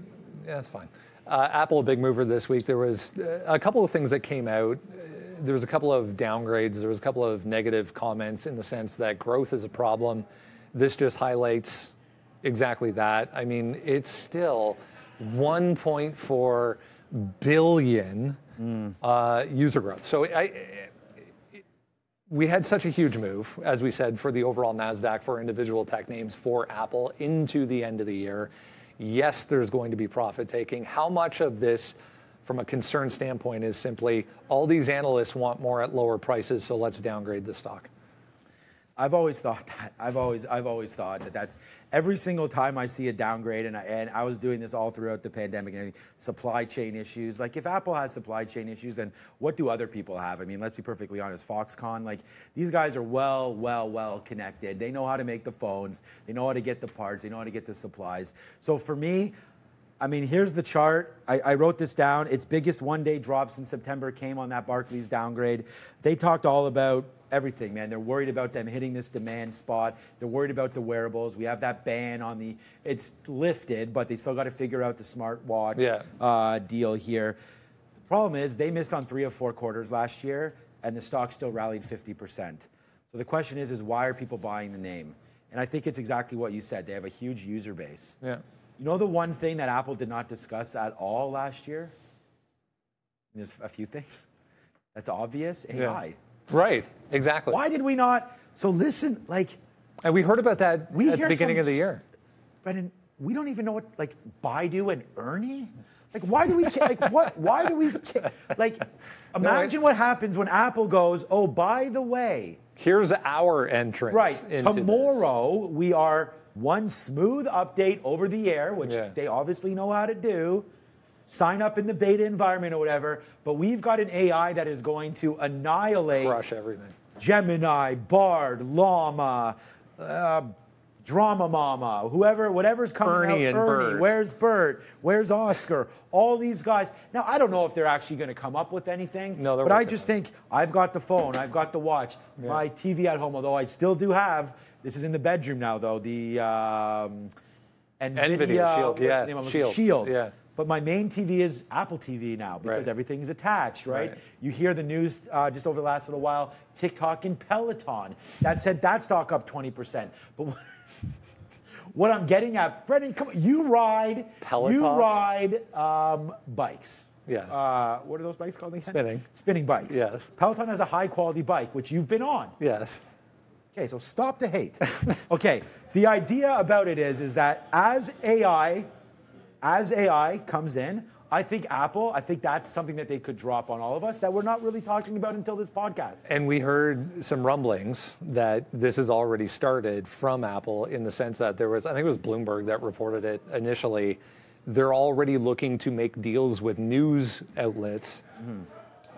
yeah, that's fine. Uh, Apple, a big mover this week. There was uh, a couple of things that came out. There was a couple of downgrades. There was a couple of negative comments in the sense that growth is a problem. This just highlights exactly that. I mean, it's still 1.4 billion uh, user growth. So I, we had such a huge move, as we said, for the overall NASDAQ for individual tech names for Apple into the end of the year. Yes, there's going to be profit taking. How much of this, from a concern standpoint, is simply all these analysts want more at lower prices, so let's downgrade the stock? I've always thought that. I've always I've always thought that that's every single time I see a downgrade, and I, and I was doing this all throughout the pandemic and. Supply chain issues. Like if Apple has supply chain issues, then what do other people have? I mean, let's be perfectly honest. Foxconn, like these guys are well, well, well connected. They know how to make the phones. They know how to get the parts. They know how to get the supplies. So for me, I mean, here's the chart. I, I wrote this down. Its biggest one day drops in September came on that Barclays downgrade. They talked all about everything, man. They're worried about them hitting this demand spot. They're worried about the wearables. We have that ban on the, it's lifted, but they still got to figure out the smartwatch Yeah. uh, deal here. The problem is they missed on three of four quarters last year, and the stock still rallied 50%. So the question is, is why are people buying the name? And I think it's exactly what you said. They have a huge user base. Yeah. You know the one thing that Apple did not discuss at all last year? There's a few things. That's obvious. AI. Right, exactly. Why did we not? So listen, like, And we heard about that We at the beginning some of the year. Brendan, we don't even know what like Baidu and Ernie. Like, why do we like what? Why do we like? Imagine what happens when Apple goes. Oh, by the way, Here's our entrance. right into this. tomorrow we are one smooth update over the air, which Yeah. they obviously know how to do. Sign up in the beta environment or whatever. But we've got an AI that is going to annihilate Crush everything. Gemini, Bard, Llama, uh, Drama Mama, whoever, whatever's coming Ernie out. and Ernie, Bert. where's Bert? Where's Oscar? All these guys. Now I don't know if they're actually going to come up with anything. No, they're but I just think I've got the phone, I've got the watch, my TV at home. Although I still do have. This is in the bedroom now, though. The um, NVIDIA, NVIDIA Shield, yeah, the name of? Shield, Shield. yeah. But my main TV is Apple TV now because Right. everything's attached, right? Right. You hear the news uh, just over the last little while TikTok and Peloton. That said that stock up 20%. But what- I'm getting at, Brendan, come on, you ride, Peloton? you ride um, bikes. Yes. Uh, what are those bikes called again? Spinning. Spinning bikes. Yes. Peloton has a high quality bike, which you've been on. Yes. Okay, so stop the hate. okay, the idea about it is, is that as AI, as AI comes in, I think Apple, I think that's something that they could drop on all of us that we're not really talking about until this podcast. And we heard some rumblings that this has already started from Apple in the sense that there was, I think it was Bloomberg that reported it initially. They're already looking to make deals with news outlets mm-hmm.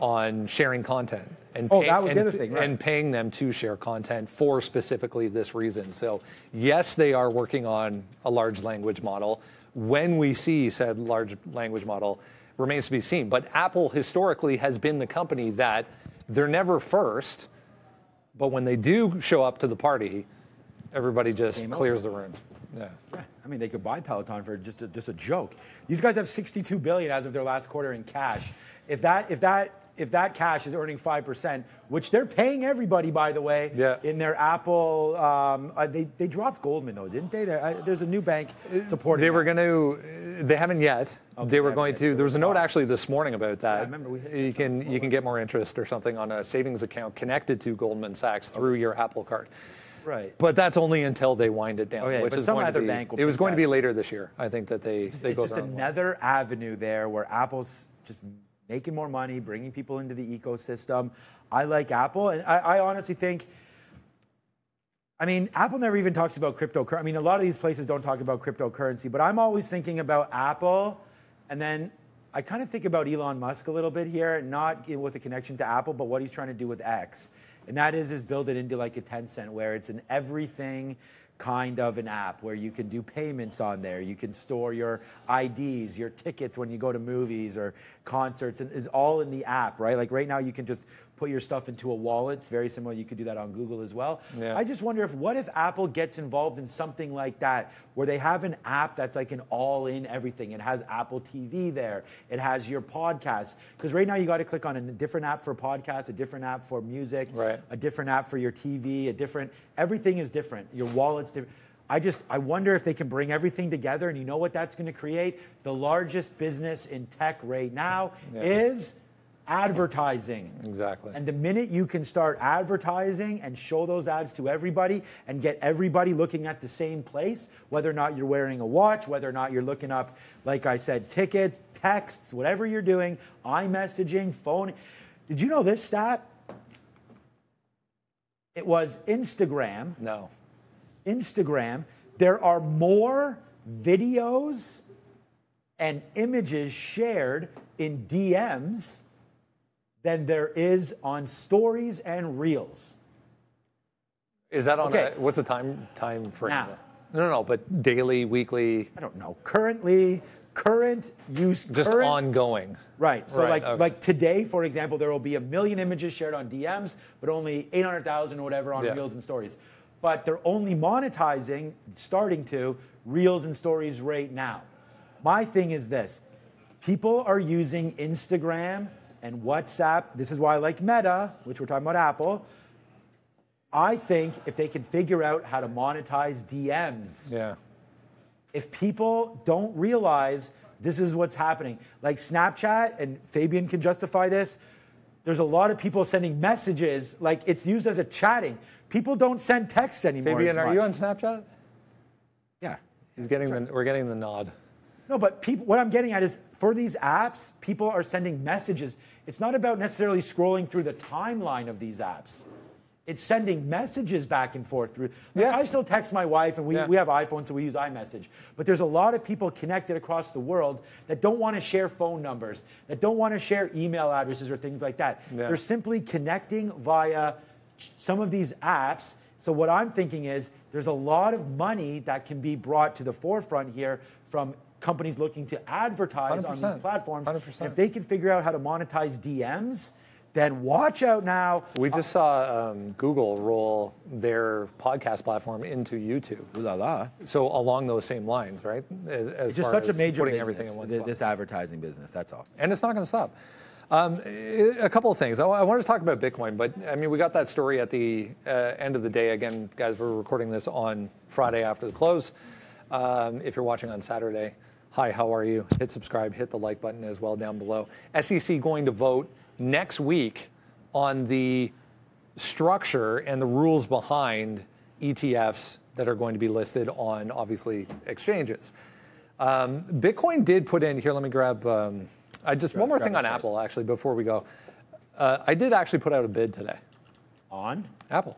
on sharing content and Oh, that was the other thing, right. and paying them to share content for specifically this reason. So yes, they are working on a large language model. When we see said large language model remains to be seen. But Apple historically has been the company that they're never first, but when they do show up to the party, everybody just Game clears the room. Yeah. Yeah, I mean, they could buy Peloton for just a, just a joke. These guys have 62 billion as of their last quarter in cash. If that if that if that cash is earning five percent, which they're paying everybody, by the way, Yeah. in their Apple, um, uh, they they dropped Goldman though, didn't they? There, uh, there's a new bank supporting. They were going to. They haven't yet. Okay, they were going to. There was a note actually this morning about that. I remember we had you can you can get more interest or something on a savings account connected to Goldman Sachs through your Apple Card. right. But that's only until they wind it down, Okay, which but is some other be. bank it was going to be later this year. I think that they they it's go just another avenue there where Apple's just making more money, bringing people into the ecosystem. I like Apple, and I, I honestly think. I mean, Apple never even talks about cryptocurrency. I mean, a lot of these places don't talk about cryptocurrency, but I'm always thinking about Apple, and then I kind of think about Elon Musk a little bit here, not with a connection to Apple, but what he's trying to do with X, and that is is build it into like a Tencent, where it's an everything kind of an app where you can do payments on there. You can store your IDs, your tickets when you go to movies or concerts, and is all in the app, right? Like right now, you can just put your stuff into a wallet. It's very similar. You could do that on Google as well. Yeah. I just wonder if what if Apple gets involved in something like that, where they have an app that's like an all-in everything. It has Apple TV there. It has your podcasts. Because right now you got to click on a different app for podcasts, a different app for music, Right. a different app for your TV, a different. Everything is different. Your wallet's different. I just I wonder if they can bring everything together, and you know what that's going to create? The largest business in tech right now Yeah. is advertising. Exactly. And the minute you can start advertising and show those ads to everybody and get everybody looking at the same place, whether or not you're wearing a watch, whether or not you're looking up, like I said, tickets, texts, whatever you're doing, iMessaging, phone. Did you know this stat? It was Instagram. no. Instagram, there are more videos and images shared in DMs than there is on stories and reels. Is that on Okay. a, what's the time time frame? Now. No, no, no, but daily, weekly, I don't know. Currently, current use, just current, ongoing. Right. So Right, like okay. like today, for example, there will be a million images shared on DMs, but only 800,000 or whatever on Yeah. Reels and Stories. But they're only monetizing, starting to Reels and Stories right now. My thing is this: people are using Instagram and WhatsApp. This is why I like Meta, which we're talking about Apple. I think if they can figure out how to monetize DMs, Yeah. if people don't realize this is what's happening, like Snapchat, and Fabian can justify this, there's a lot of people sending messages, like it's used as a chatting. People don't send texts anymore. Fabian, are you on. Snapchat? Yeah. He's getting the. We're getting the nod. No, but people, what I'm getting at is for these apps, people are sending messages. It's not about necessarily scrolling through the timeline of these apps. It's sending messages back and forth through. Like, Yeah. I still text my wife, and we, Yeah. we have iPhones, so we use iMessage. But there's a lot of people connected across the world that don't want to share phone numbers, that don't want to share email addresses or things like that. Yeah. They're simply connecting via some of these apps. So what I'm thinking is there's a lot of money that can be brought to the forefront here from companies looking to advertise on 100%. these platforms. 100%. And if they can figure out how to monetize DMs, then watch out now. We just saw um, Google roll their podcast platform into YouTube. Ooh la la. So along those same lines, right? As, as It's just far such a as major putting business, everything in one th- this advertising business. That's all. and it's not going to stop. Um, i- a couple of things. I, I wanted to talk about Bitcoin, but I mean, we got that story at the uh, end of the day. Again, guys, we're recording this on Friday after the close. Um, if you're watching on Saturday, hi, how are you? Hit subscribe, hit the like button as well down below. SEC going to vote next week on the structure and the rules behind ETFs that are going to be listed on obviously exchanges. Um, Bitcoin did put in here. Let me grab. Um, I just one more thing on. Apple actually before we go. Uh, I did actually put out a bid today. On? Apple.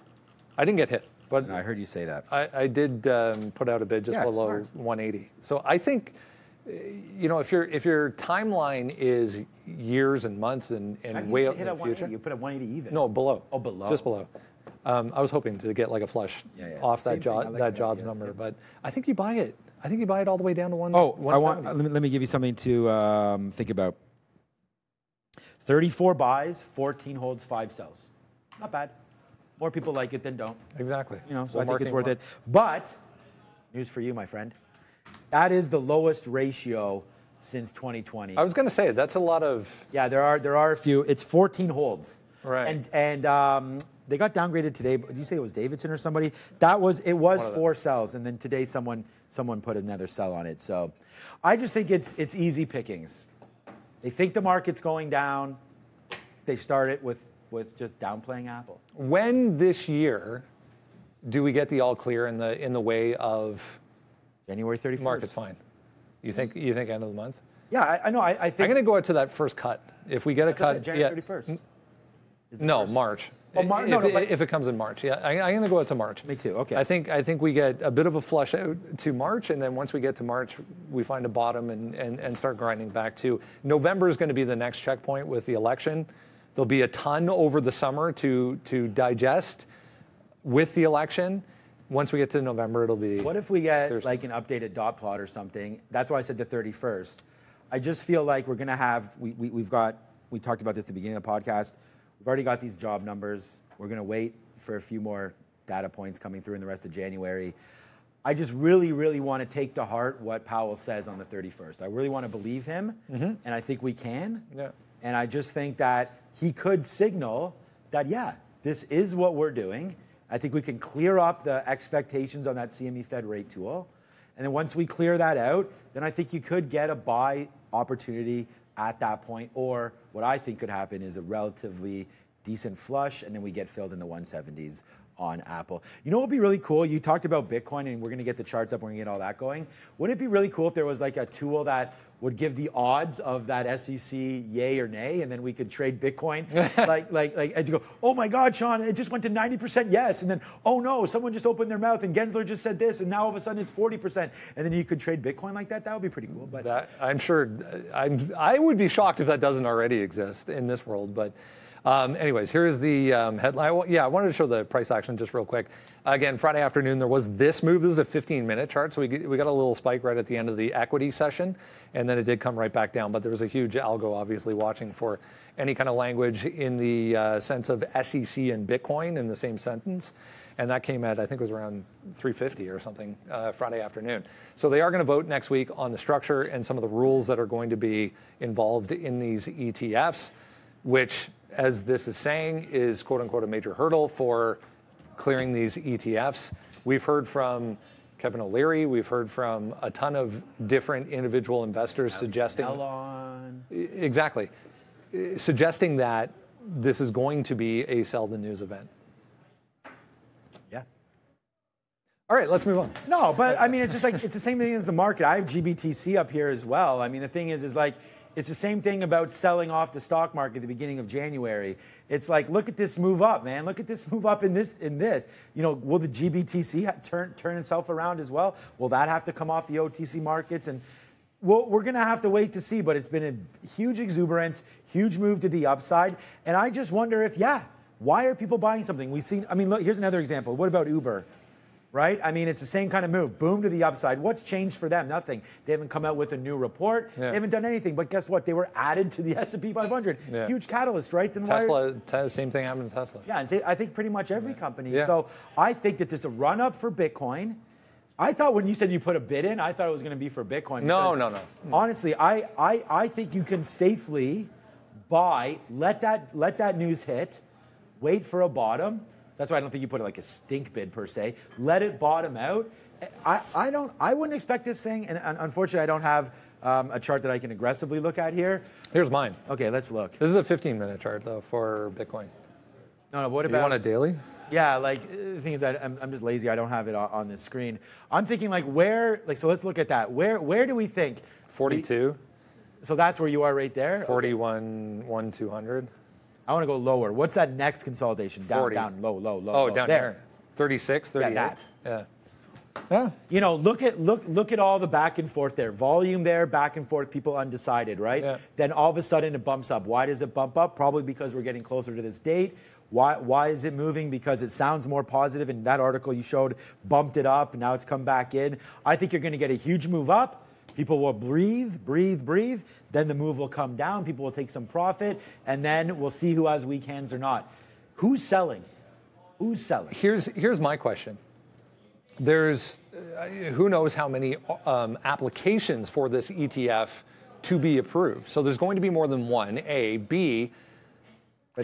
I didn't get hit, but And I heard you say that. I, I did um, put out a bid just Yeah, below smart. 180. So I think you know, if your if your timeline is years and months and, and way out in the at 180. future, You put a 180 even. no, below. Oh, below. Just below. Um, I was hoping to get like a flush Yeah, yeah. off Same that job like that that, jobs yeah, number, yeah. but I think you buy it. I think you buy it all the way down to one. Oh, I want. Let me, let me give you something to um, think about. 34 buys, 14 holds, five sells. Not bad. More people like it than don't. exactly. You know, so Well, I think it's worth more. it. But news for you, my friend. That is the lowest ratio since 2020. I was going to say that's a lot of. Yeah, there are there are a few. It's 14 holds. Right. And and um, they got downgraded today. Did you say it was Davidson or somebody? That was it was One of them. four sells, and then today someone someone put another sell on it. So I just think it's it's easy pickings. They think the market's going down. They start it with with just downplaying Apple. When this year do we get the all clear in the in the way of January 31st. market's fine? You think you think end of the month? Yeah, I, I know. I, I think I'm going to go out to that first cut. If we get a That's what I cut, said, yeah. January 31st. No, first. March. Oh, Mar- if, no, no, if it comes in March, yeah, I, I'm going to go out to March. Me too, okay. I think I think we get a bit of a flush out to March, and then once we get to March, we find a bottom and and, and start grinding back to November is going to be the next checkpoint with the election. There'll be a ton over the summer to to digest with the election. Once we get to November, it'll be. What if we get There's- like an updated dot plot or something? That's why I said the 31st. I just feel like we're going to have, we, we, we've got, we talked about this at the beginning of the podcast. We've already got these job numbers. We're going to wait for a few more data points coming through in the rest of January. I just really, really want to take to heart what Powell says on the 31st. I really want to believe him, mm-hmm. and I think we can. Yeah. And I just think that he could signal that, yeah, this is what we're doing. I think we can clear up the expectations on that CME Fed rate tool. And then once we clear that out, then I think you could get a buy opportunity at that point. Or what I think could happen is a relatively decent flush, and then we get filled in the 170s on Apple. You know what would be really cool? You talked about Bitcoin, and we're going to get the charts up. We're going to get all that going. Wouldn't it be really cool if there was like a tool that would give the odds of that SEC yay or nay, and then we could trade Bitcoin, like like like as you go. Oh my God, Sean, it just went to 90% yes, and then oh no, someone just opened their mouth and Gensler just said this, and now all of a sudden it's 40%, and then you could trade Bitcoin like that. That would be pretty cool. But That I'm sure. I'm. I would be shocked if that doesn't already exist in this world. But, um, anyways, here's the um, headline. Yeah, I wanted to show the price action just real quick. Again, Friday afternoon there was this move. This is a 15-minute chart, so we we got a little spike right at the end of the equity session, and then it did come right back down. But there was a huge algo, obviously, watching for any kind of language in the uh, sense of SEC and Bitcoin in the same sentence and that came at I think it was around 350 or something uh, Friday afternoon. So they are going to vote next week on the structure and some of the rules that are going to be involved in these ETFs, which, as this is saying, is quote unquote a major hurdle for clearing these ETFs. We've heard from Kevin O'Leary, we've heard from a ton of different individual investors suggesting Elon, exactly suggesting that this is going to be a sell the news event. yeah. All right, let's move on. No, but I mean, it's just like it's the same thing as the market. I have GBTC up here as well. I mean, the thing is, is like it's the same thing about selling off the stock market at the beginning of January. It's like, look at this move up, man. Look at this move up in this in this. You know, will the GBTC turn turn itself around as well? Will that have to come off the OTC markets and well, we're going to have to wait to see, but it's been a huge exuberance, huge move to the upside. And I just wonder if, yeah, why are people buying something? We've seen, I mean, look, here's another example. What about Uber? Right? I mean, it's the same kind of move. Boom to the upside. What's changed for them? Nothing. They haven't come out with a new report. Yeah. They haven't done anything. But guess what? They were added to the S&P 500. Yeah. Huge catalyst, right? Then Tesla, te- same thing happened to Tesla. yeah, and t- I think pretty much every company. Yeah. So I think that there's a run up for Bitcoin. I thought when you said you put a bid in, I thought it was going to be for Bitcoin. No, no, no. Honestly, I, I, I think you can safely buy, let that, let that news hit, wait for a bottom. That's why I don't think you put it like a stink bid per se. Let it bottom out. I, I don't. I wouldn't expect this thing, and, and unfortunately, I don't have um, a chart that I can aggressively look at here. Here's mine. Okay, let's look. This is a 15 minute chart though for Bitcoin. No, no. What about? You want a daily? Yeah, like uh, the thing is that I'm, I'm just lazy. I don't have it on, on the screen. I'm thinking like where, like so. Let's look at that. Where where do we think? 42, So that's where you are right there. 41, 1, 200. I want to go lower. What's that next consolidation? Down, 40. down, low, low, low. Oh, low. down there. here. 36, 38. that. Yeah. Yeah. You know, look at look look at all the back and forth there. Volume there, back and forth, people undecided, right? Yeah. Then all of a sudden it bumps up. Why does it bump up? Probably because we're getting closer to this date. Why why is it moving? Because it sounds more positive. positive and that article you showed bumped it up and now it's come back in. I think you're going to get a huge move up. People will breathe, breathe, breathe. Then the move will come down. People will take some profit, and then we'll see who has weak hands or not. Who's selling? Who's selling? Here's here's my question. There's uh, who knows how many um, applications for this ETF to be approved. So there's going to be more than one. A, B.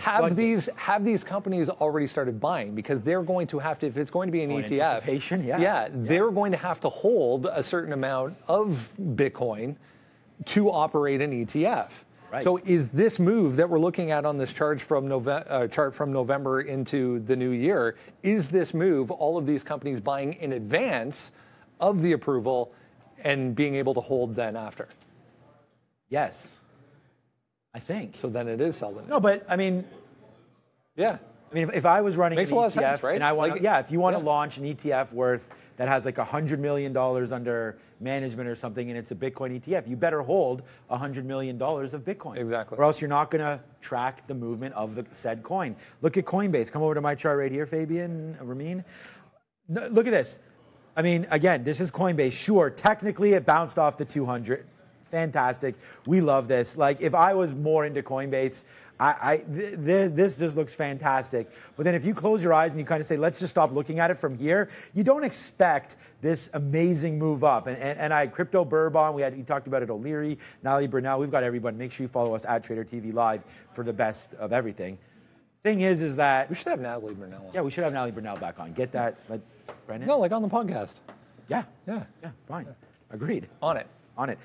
Have these have these companies already started buying because they're going to have to if it's going to be an Oh, ETF? Yeah. yeah Yeah. they're going to have to hold a certain amount of Bitcoin to operate an ETF. Right. So is this move that we're looking at on this from November, uh, chart from November into the new year? Is this move all of these companies buying in advance of the approval and being able to hold then after? Yes. I think. So then it is selling. No, but I mean, Yeah. I mean, if, if I was running Makes an a lot of ETF sense, right? and I want Like- yeah, if you want to yeah. launch an ETF worth that has like hundred million dollars under management or something, and it's a Bitcoin ETF, you better hold hundred million dollars of Bitcoin. Exactly. Or else you're not going to track the movement of the said coin. Look at Coinbase. Come over to my chart right here, Fabian, Ramin. No, look at this. I mean, again, this is Coinbase. Sure, technically it bounced off the 200. Fantastic. We love this. Like, if I was more into Coinbase, I, I th- th- this just looks fantastic. But then if you close your eyes and you kind of say, let's just stop looking at it from here, you don't expect this amazing move up. And, and, and I had Crypto Bourbon. We had, you talked about it, O'Leary, Natalie Brunell. We've got everyone. Make sure you follow us at Trader TV Live for the best of everything. Thing is, is that, We should have Natalie Brunell. on. yeah, we should have Natalie Brunell back on. Get that, let, Brennan? No, like on the podcast. Yeah. Yeah. Yeah, fine. Agreed. On it. On it.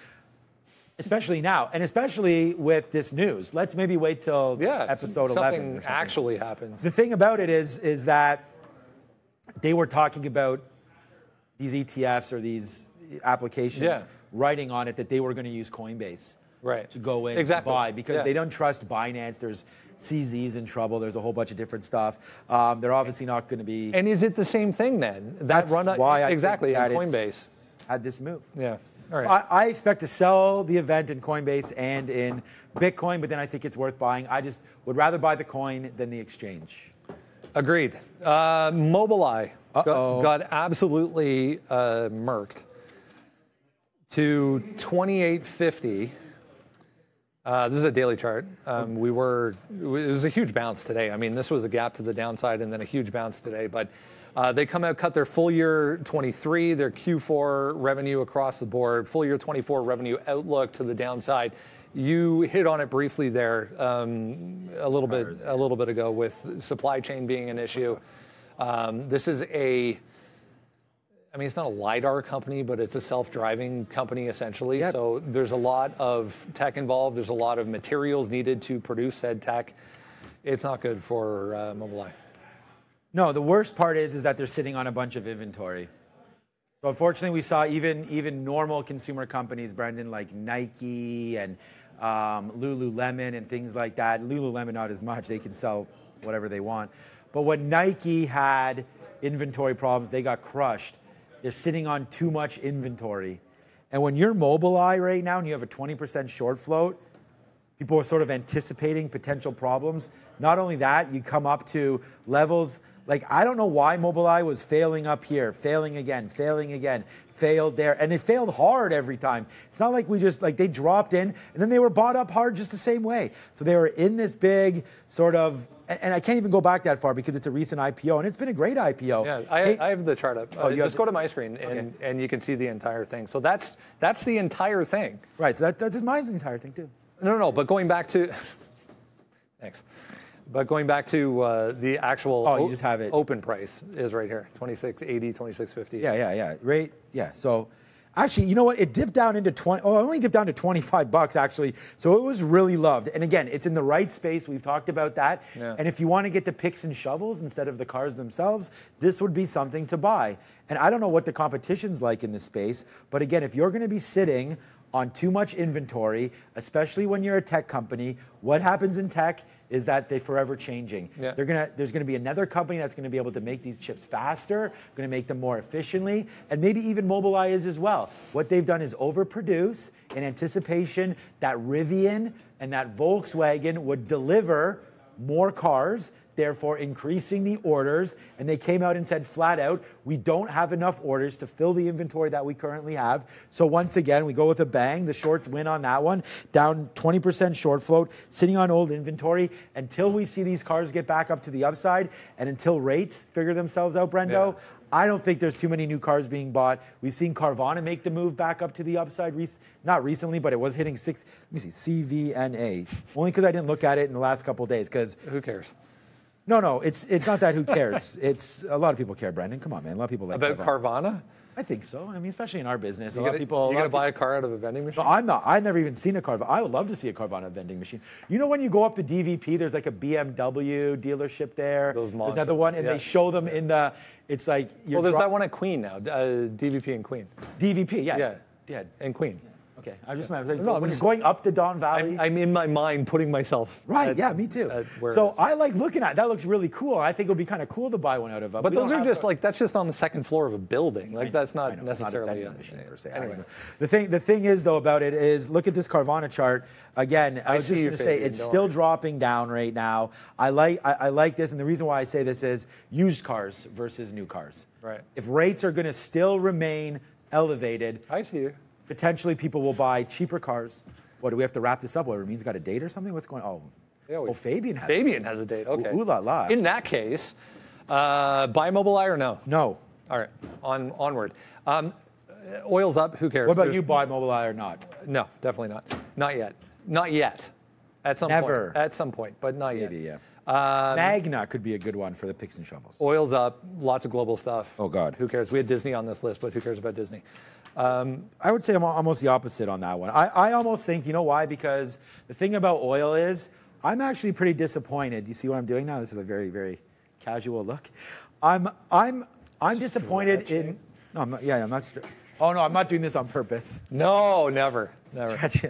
Especially now, and especially with this news. Let's maybe wait till Yeah. episode 11 something. actually happens. The thing about it is, is that they were talking about these ETFs or these applications Yeah. writing on it that they were going to use Coinbase Right. to go in Exactly. to buy because Yeah. they don't trust Binance. There's CZ's in trouble. There's a whole bunch of different stuff. Um, they're obviously not going to be. And is it the same thing then? That that's run why I exactly it's Coinbase. had this move. Yeah. All right. I, I expect to sell the event in Coinbase and in Bitcoin, but then I think it's worth buying. I just would rather buy the coin than the exchange. Agreed. Uh, Mobileye got, got absolutely uh, murked to 2850. Uh, this is a daily chart. Um, we were it was a huge bounce today. I mean, this was a gap to the downside and then a huge bounce today. But they come out, cut their full year 23, their Q4 revenue across the board, full year 24 revenue outlook to the downside. You hit on it briefly there um, a little bit a little bit ago with supply chain being an issue. Um, this is a I mean, it's not a LiDAR company, but it's a self driving company essentially. So there's a lot of tech involved. There's a lot of materials needed to produce said tech. It's not good for uh, Mobileye. No, the worst part is is that they're sitting on a bunch of inventory. So unfortunately, we saw even even normal consumer companies, Brendan, like Nike and um, Lululemon and things like that. Lululemon not as much; they can sell whatever they want. But when Nike had inventory problems, they got crushed. They're sitting on too much inventory. And when you're Mobileye right now and you have a 20% short float, people are sort of anticipating potential problems. Not only that, you come up to levels like I don't know why Mobileye was failing up here, failing again, failing again, failed there, and they failed hard every time. It's not like we just like they dropped in and then they were bought up hard just the same way. So they were in this big sort of, and I can't even go back that far because it's a recent IPO and it's been a great IPO. Yeah, I, Hey- I have the chart up. Oh, Uh, you just go to my screen and, and you can see the entire thing. So that's that's the entire thing. right. So that, that's mine's the entire thing too. No, no, but going back to, thanks. But going back to uh, the actual Oh, you just have it. open price is right here, 2680, 2650. Yeah, yeah, yeah. Right. Yeah. So actually, you know what? It dipped down into 20. Oh, it only dipped down to 25 bucks actually. So it was really loved. And again, it's in the right space. We've talked about that. Yeah. And if you want to get the picks and shovels instead of the cars themselves, this would be something to buy. And I don't know what the competition's like in this space, but again, if you're going to be sitting on too much inventory, especially when you're a tech company. What happens in tech is that they're forever changing. Yeah. They're gonna, there's going to be another company that's going to be able to make these chips faster, going to make them more efficiently, and maybe even Mobileye is as well. What they've done is overproduce in anticipation that Rivian and that Volkswagen would deliver more cars, therefore increasing the orders. And they came out and said flat out, we don't have enough orders to fill the inventory that we currently have. So once again, we go with a bang. The shorts win on that one, down 20% short float, sitting on old inventory until we see these cars get back up to the upside and until rates figure themselves out, Brendo. Yeah. I don't think there's too many new cars being bought. We've seen Carvana make the move back up to the upside, rec- not recently, but it was hitting six. Let me see, CVNA. Only because I didn't look at it in the last couple of days. Because Who cares? No, no, it's it's not that. Who cares? it's a lot of people care, Brandon. Come on, man. A lot of people like About Carvana? I think so. I mean, especially in our business, a You lot of people. you lot gonna buy people- a car out of a vending machine? no, I'm not. I've never even seen a Carvana. I would love to see a Carvana vending machine. You know, when you go up to DVP, there's like a BMW dealership there. Those there's another one, and yeah. they show them in the. It's like you're well, there's dro- that one at Queen now, uh, DVP and Queen. DVP, yeah. Yeah. Yeah. And Queen. Okay. I just meant like, No, I'm when just- you're going up the Don Valley. I'm, I'm in my mind putting myself. right. at- yeah. Me too. at where it So. I like looking at that. Looks really cool. I think it would be kind of cool to buy one out of. uh, But we those are just to- like that's just on the second floor of a building. Like that's not know, it's not a necessarily machine per se. Anyway. The thing, the thing is though about it is, look at this Carvana chart again. I, I was just going to say it's still worry. dropping down right now. I like, I, I like this, and the reason why I say this is used cars versus new cars. Right. If rates are going to still remain elevated, I see you. Potentially people will buy cheaper cars. What do we have to wrap this up? What Ramin's got a date or something? What's going? on? Yeah, we- oh, Fabian has. Fabian has a date. Okay. ooh la la. In that case, uh, buy Mobileye or no? No. All right. On onward. Um, oil's up. Who cares? What about There's- you? Buy Mobileye or not? No, definitely not. Not yet. Not yet. At some Never. point. At some point, but not yet. Maybe yeah. Um, Magna could be a good one for the picks and shovels. Oil's up. Lots of global stuff. Oh, God. Who cares? We had Disney on this list, but who cares about Disney? Um, I would say I'm almost the opposite on that one. I, I almost think, you know why? Because the thing about oil is, I'm actually pretty disappointed. You see what I'm doing now? This is a very, very casual look. I'm, I'm, I'm disappointed in. No, I'm not, yeah, I'm not. Str- oh no, I'm not doing this on purpose. no, never, never. Stretch.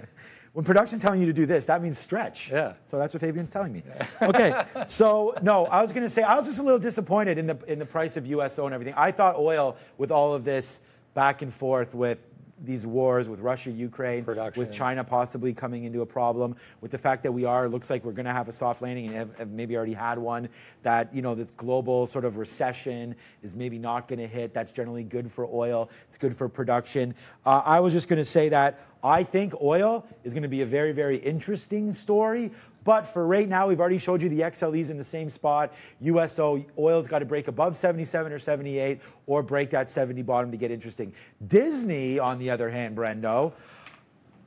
When production's telling you to do this, that means stretch. Yeah. So that's what Fabian's telling me. Okay. so no, I was going to say I was just a little disappointed in the in the price of USO and everything. I thought oil with all of this back and forth with these wars with Russia, Ukraine, Production. with China possibly coming into a problem, with the fact that we are looks like we're going to have a soft landing and have, have maybe already had one. That you know this global sort of recession is maybe not going to hit. That's generally good for oil. It's good for production. Uh, I was just going to say that I think oil is going to be a very, very interesting story. But for right now, we've already showed you the XLEs in the same spot. USO oil's got to break above 77 or 78 or break that 70 bottom to get interesting. Disney, on the other hand, Brendo,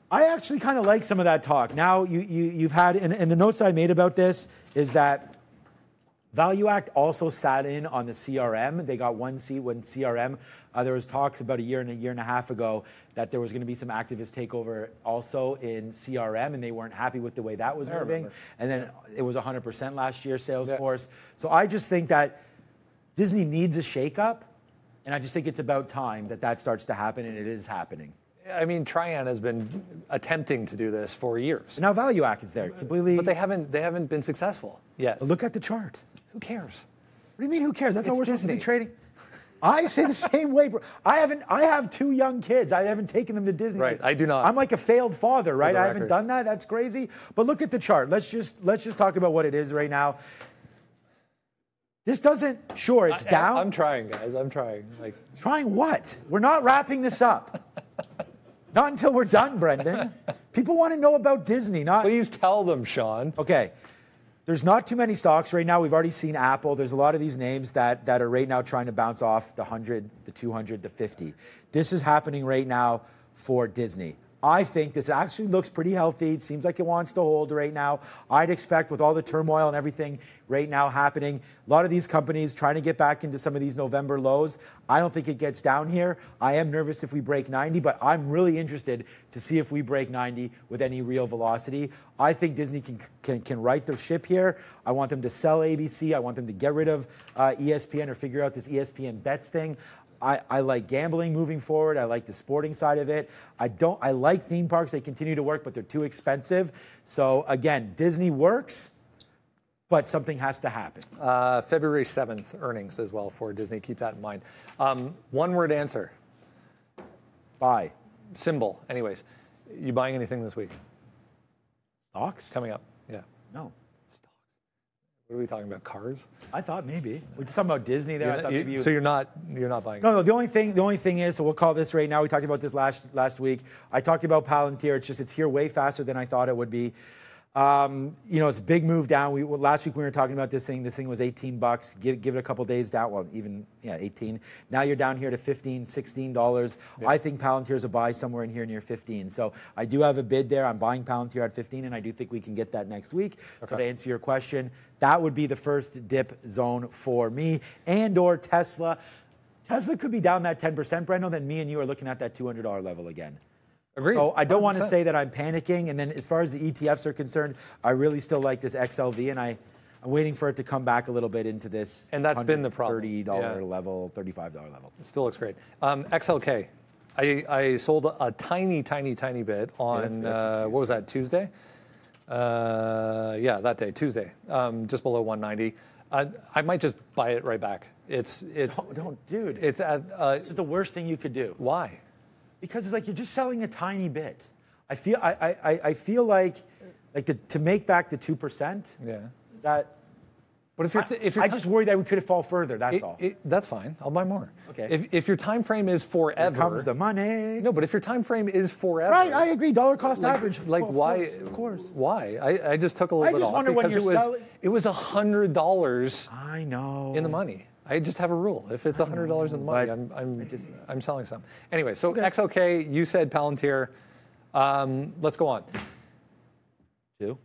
I actually kind of like some of that talk. Now, you, you, you've had, and, and the notes I made about this is that Value Act also sat in on the CRM. They got one seat when CRM. Uh, there was talks about a year and a year and a half ago that there was going to be some activist takeover also in CRM, and they weren't happy with the way that was I moving. remember. And then it was 100% last year, Salesforce. So I just think that Disney needs a shakeup, and I just think it's about time that that starts to happen, and it is happening. I mean, Trian has been attempting to do this for years, Now Value Act is there completely. but they haven't. They haven't been successful yet. look at the chart. Who cares? What do you mean? Who cares? That's how It's we're supposed to be trading. I say the same way, bro. I haven't. I have two young kids. I haven't taken them to Disney. Right, I do not. I'm like a failed father, right? the I haven't done that. That's crazy. But look at the chart. Let's just let's just talk about what it is right now. This doesn't. Sure, it's I- down. I'm trying, guys. I'm trying. Like, Trying what? We're not wrapping this up. not until we're done, Brendan. People want to know about Disney, not please tell them, Sean. Okay. There's not too many stocks right now. We've already seen Apple. There's a lot of these names that, that are right now trying to bounce off the 100, the 200, the 50. This is happening right now for Disney. I think this actually looks pretty healthy. It seems like it wants to hold right now. I'd expect with all the turmoil and everything right now happening, a lot of these companies trying to get back into some of these November lows. I don't think it gets down here. I am nervous if we break 90, but I'm really interested to see if we break 90 with any real velocity. I think Disney can can, can right the ship here. I want them to sell ABC. I want them to get rid of uh, ESPN or figure out this ESPN bets thing. I, I like gambling moving forward. I like the sporting side of it. I don't. I like theme parks. They continue to work, but they're too expensive. So again, Disney works, but something has to happen. Uh, February 7th earnings as well for Disney. Keep that in mind. Um, one word answer. Buy. Symbol. Anyways, you buying anything this week? Stocks? Coming up. Yeah. No. What are we talking about? Cars? I thought maybe we're just talking about Disney there. You're I thought maybe you. so you're not you're not buying. No, no. The only thing, the only thing is, so we'll call this right now. We talked about this last last week. I talked about Palantir. It's just it's here way faster than I thought it would be. Um, you know, it's a big move down. We well, last week we were talking about this thing. This thing was 18 bucks. Give give it a couple days down. Well, even yeah, 18. Now you're down here to 15, 16 dollars. I think Palantir's a buy somewhere in here near 15. So I do have a bid there. I'm buying Palantir at 15, and I do think we can get that next week. So to answer your question, that would be the first dip zone for me, and or Tesla. Tesla could be down that 10%, Brendo, then me and you are looking at that $200 level again. Agreed. So I don't want to say that I'm panicking. And then as far as the ETFs are concerned, I really still like this XLV, and I, I'm waiting for it to come back a little bit into this. And that's been the problem. $30 Yeah. level, $35 level. It still looks great. Um, XLK. I, I sold a tiny, tiny, tiny bit on good. uh, what was that Tuesday? Uh, yeah, that day, Tuesday, um, just below 190. I, I might just buy it right back. It's it's Don't, don't dude. it's at uh, this is the worst thing you could do. why? Because it's like you're just selling a tiny bit. I feel I I, I- feel like like to, to make back the two percent. Yeah. That But if you're I, if you're I just worry that we could fall further. That's it, all. it- that's fine. I'll buy more. Okay. If if your time frame is forever, Here comes the money. no. But if your time frame is forever, right, I agree. Dollar cost like, average. like course, why? Of course. Why? I, I just took a little I bit just off wonder when because it you're was selling- it was a hundred dollars I know. in the money. I just have a rule. If it's a hundred dollars in the money, I'm I'm just- I'm selling some. Anyway, so Okay. XOK, you said Palantir. Um, let's go on. Two.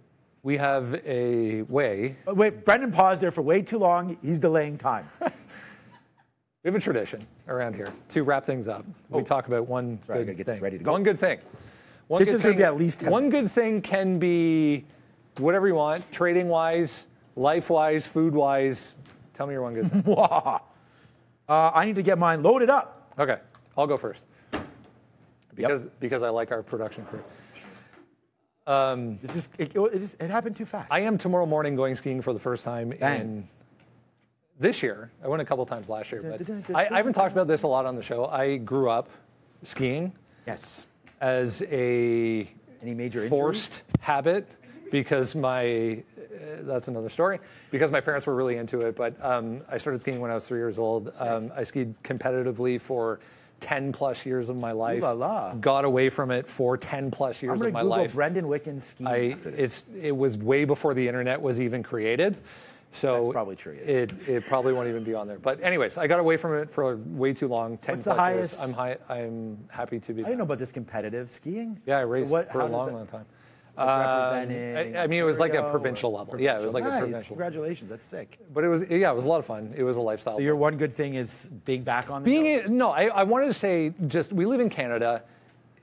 We have a way. But wait, Brendan paused there for way too long. He's delaying time. We have a tradition around here to wrap things up. We Oh. talk about one Sorry, I good gotta get thing. ready to go. One good thing. One This good is gonna thing- be at least 10 One good thing can be whatever you want, trading wise, life wise, food wise. Tell me your one good thing. Uh, I need to get mine loaded up. Okay, I'll go first. Because because I like our production crew. Um, It's just it, it, just, it happened too fast. I am tomorrow morning going skiing for the first time in this year. I went a couple times last year, but I, I haven't talked about this a lot on the show. I grew up skiing yes. as a Any major injuries? forced habit because my that's another story because my parents were really into it but um, i started skiing when i was three years old um, i skied competitively for 10 plus years of my life la la. got away from it for 10 plus years I'm of my Google life Brendan Wicken skiing I, it's it was way before the internet was even created so That's probably true, yeah. It, it probably won't even be on there. But anyways, I got away from it for way too long. Ten What's the plus years. I'm high. I'm happy to be. I didn't know about this competitive skiing. Yeah, I raced what- for how a does long, that- long time. Uh, representing I, I mean, it was like a Ontario provincial level. Yeah, it was like nice. a provincial. Congratulations, that's sick. But it was, yeah, it was a lot of fun. It was a lifestyle. So your one good thing is being back on the Being a, no, I, I wanted to say just we live in Canada.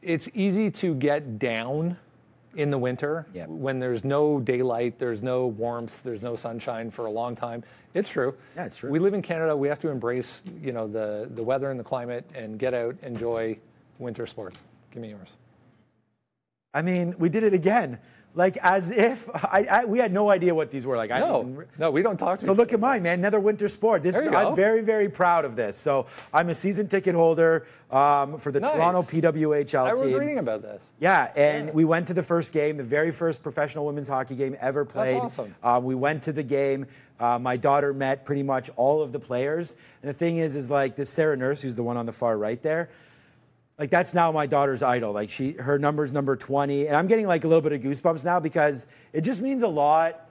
It's easy to get down in the winter when there's no daylight, there's no warmth, there's no sunshine for a long time. It's true. Yeah, it's true. We live in Canada. We have to embrace, you know, the the weather and the climate and get out, enjoy winter sports. Give me yours. I mean, we did it again. Like as if I, I we had no idea what these were. Like I No, didn't- no, we don't talk. To So look at mine, man. Another winter sport. This There is. I'm very, very proud of this. So I'm a season ticket holder um, for the Nice. Toronto PWHL I was team. reading about this. Yeah, and Yeah. we went to the first game, the very first professional women's hockey game ever played. That's awesome. Um, we went to the game. Uh, my daughter met pretty much all of the players. And the thing is, is like this Sarah Nurse, who's the one on the far right there. Like that's now my daughter's idol. Like she, her number's number 20, and I'm getting like a little bit of goosebumps now because it just means a lot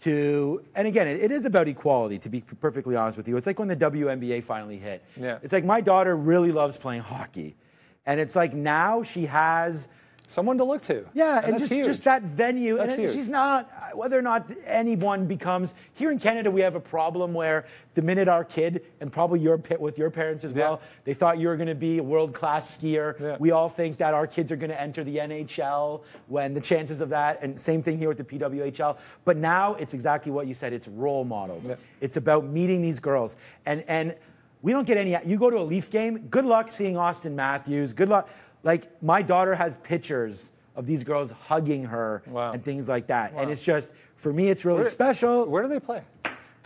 to. And again, it, it is about equality. To be perfectly honest with you, it's like when the WNBA finally hit. Yeah. It's like my daughter really loves playing hockey, and it's like now she has. Someone to look to. Yeah, and, that's just, huge. just that venue. That's and huge. she's not, whether or not anyone becomes, here in Canada, we have a problem where the minute our kid, and probably your with your parents as well, they thought you were going to be a world class skier. Yeah. We all think that our kids are going to enter the NHL when the chances of that, and same thing here with the PWHL. But now it's exactly what you said it's role models. Yeah. It's about meeting these girls. And, and we don't get any. You go to a Leaf game. Good luck seeing Auston Matthews. Good luck. Like my daughter has pictures of these girls hugging her Wow. and things like that, and it's just for me, it's really Where- special. Where do they play?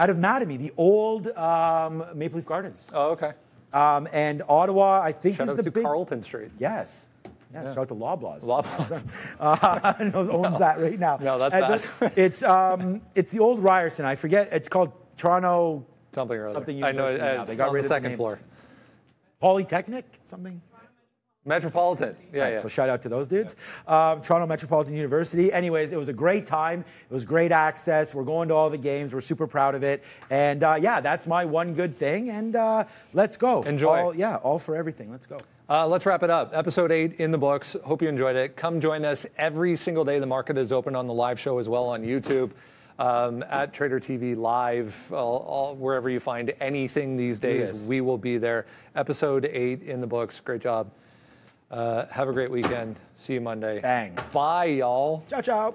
Out of Mattamy, the old um, Maple Leaf Gardens, Oh, okay. um, and Ottawa, I think Shout is out the to big. Carlton Street. Yes. Yes, shout out to Loblaws. Loblaws. Uh, owns that right now. No, that's And bad. the- it's um, it's the old Ryerson. I forget. It's called Toronto Something or other. Something I know. It's They got rid the of the second name. floor. Polytechnic, something. Metropolitan. Yeah, yeah. So shout out to those dudes. Um, Toronto Metropolitan University. Anyways, it was a great time. It was great access. We're going to all the games. We're super proud of it. And uh, yeah, that's my one good thing. And uh, let's go. Enjoy. All, yeah, all for everything. Let's go. Uh, let's wrap it up. Episode eight in the books. Hope you enjoyed it. Come join us every single day. The market is open on the live show as well on YouTube, um, at Trader TV Live, all, all, wherever you find anything these days. We will be there. Episode eight in the books. Great job. Uh, have a great weekend. See you Monday. Bang. Bye, y'all. Ciao, ciao.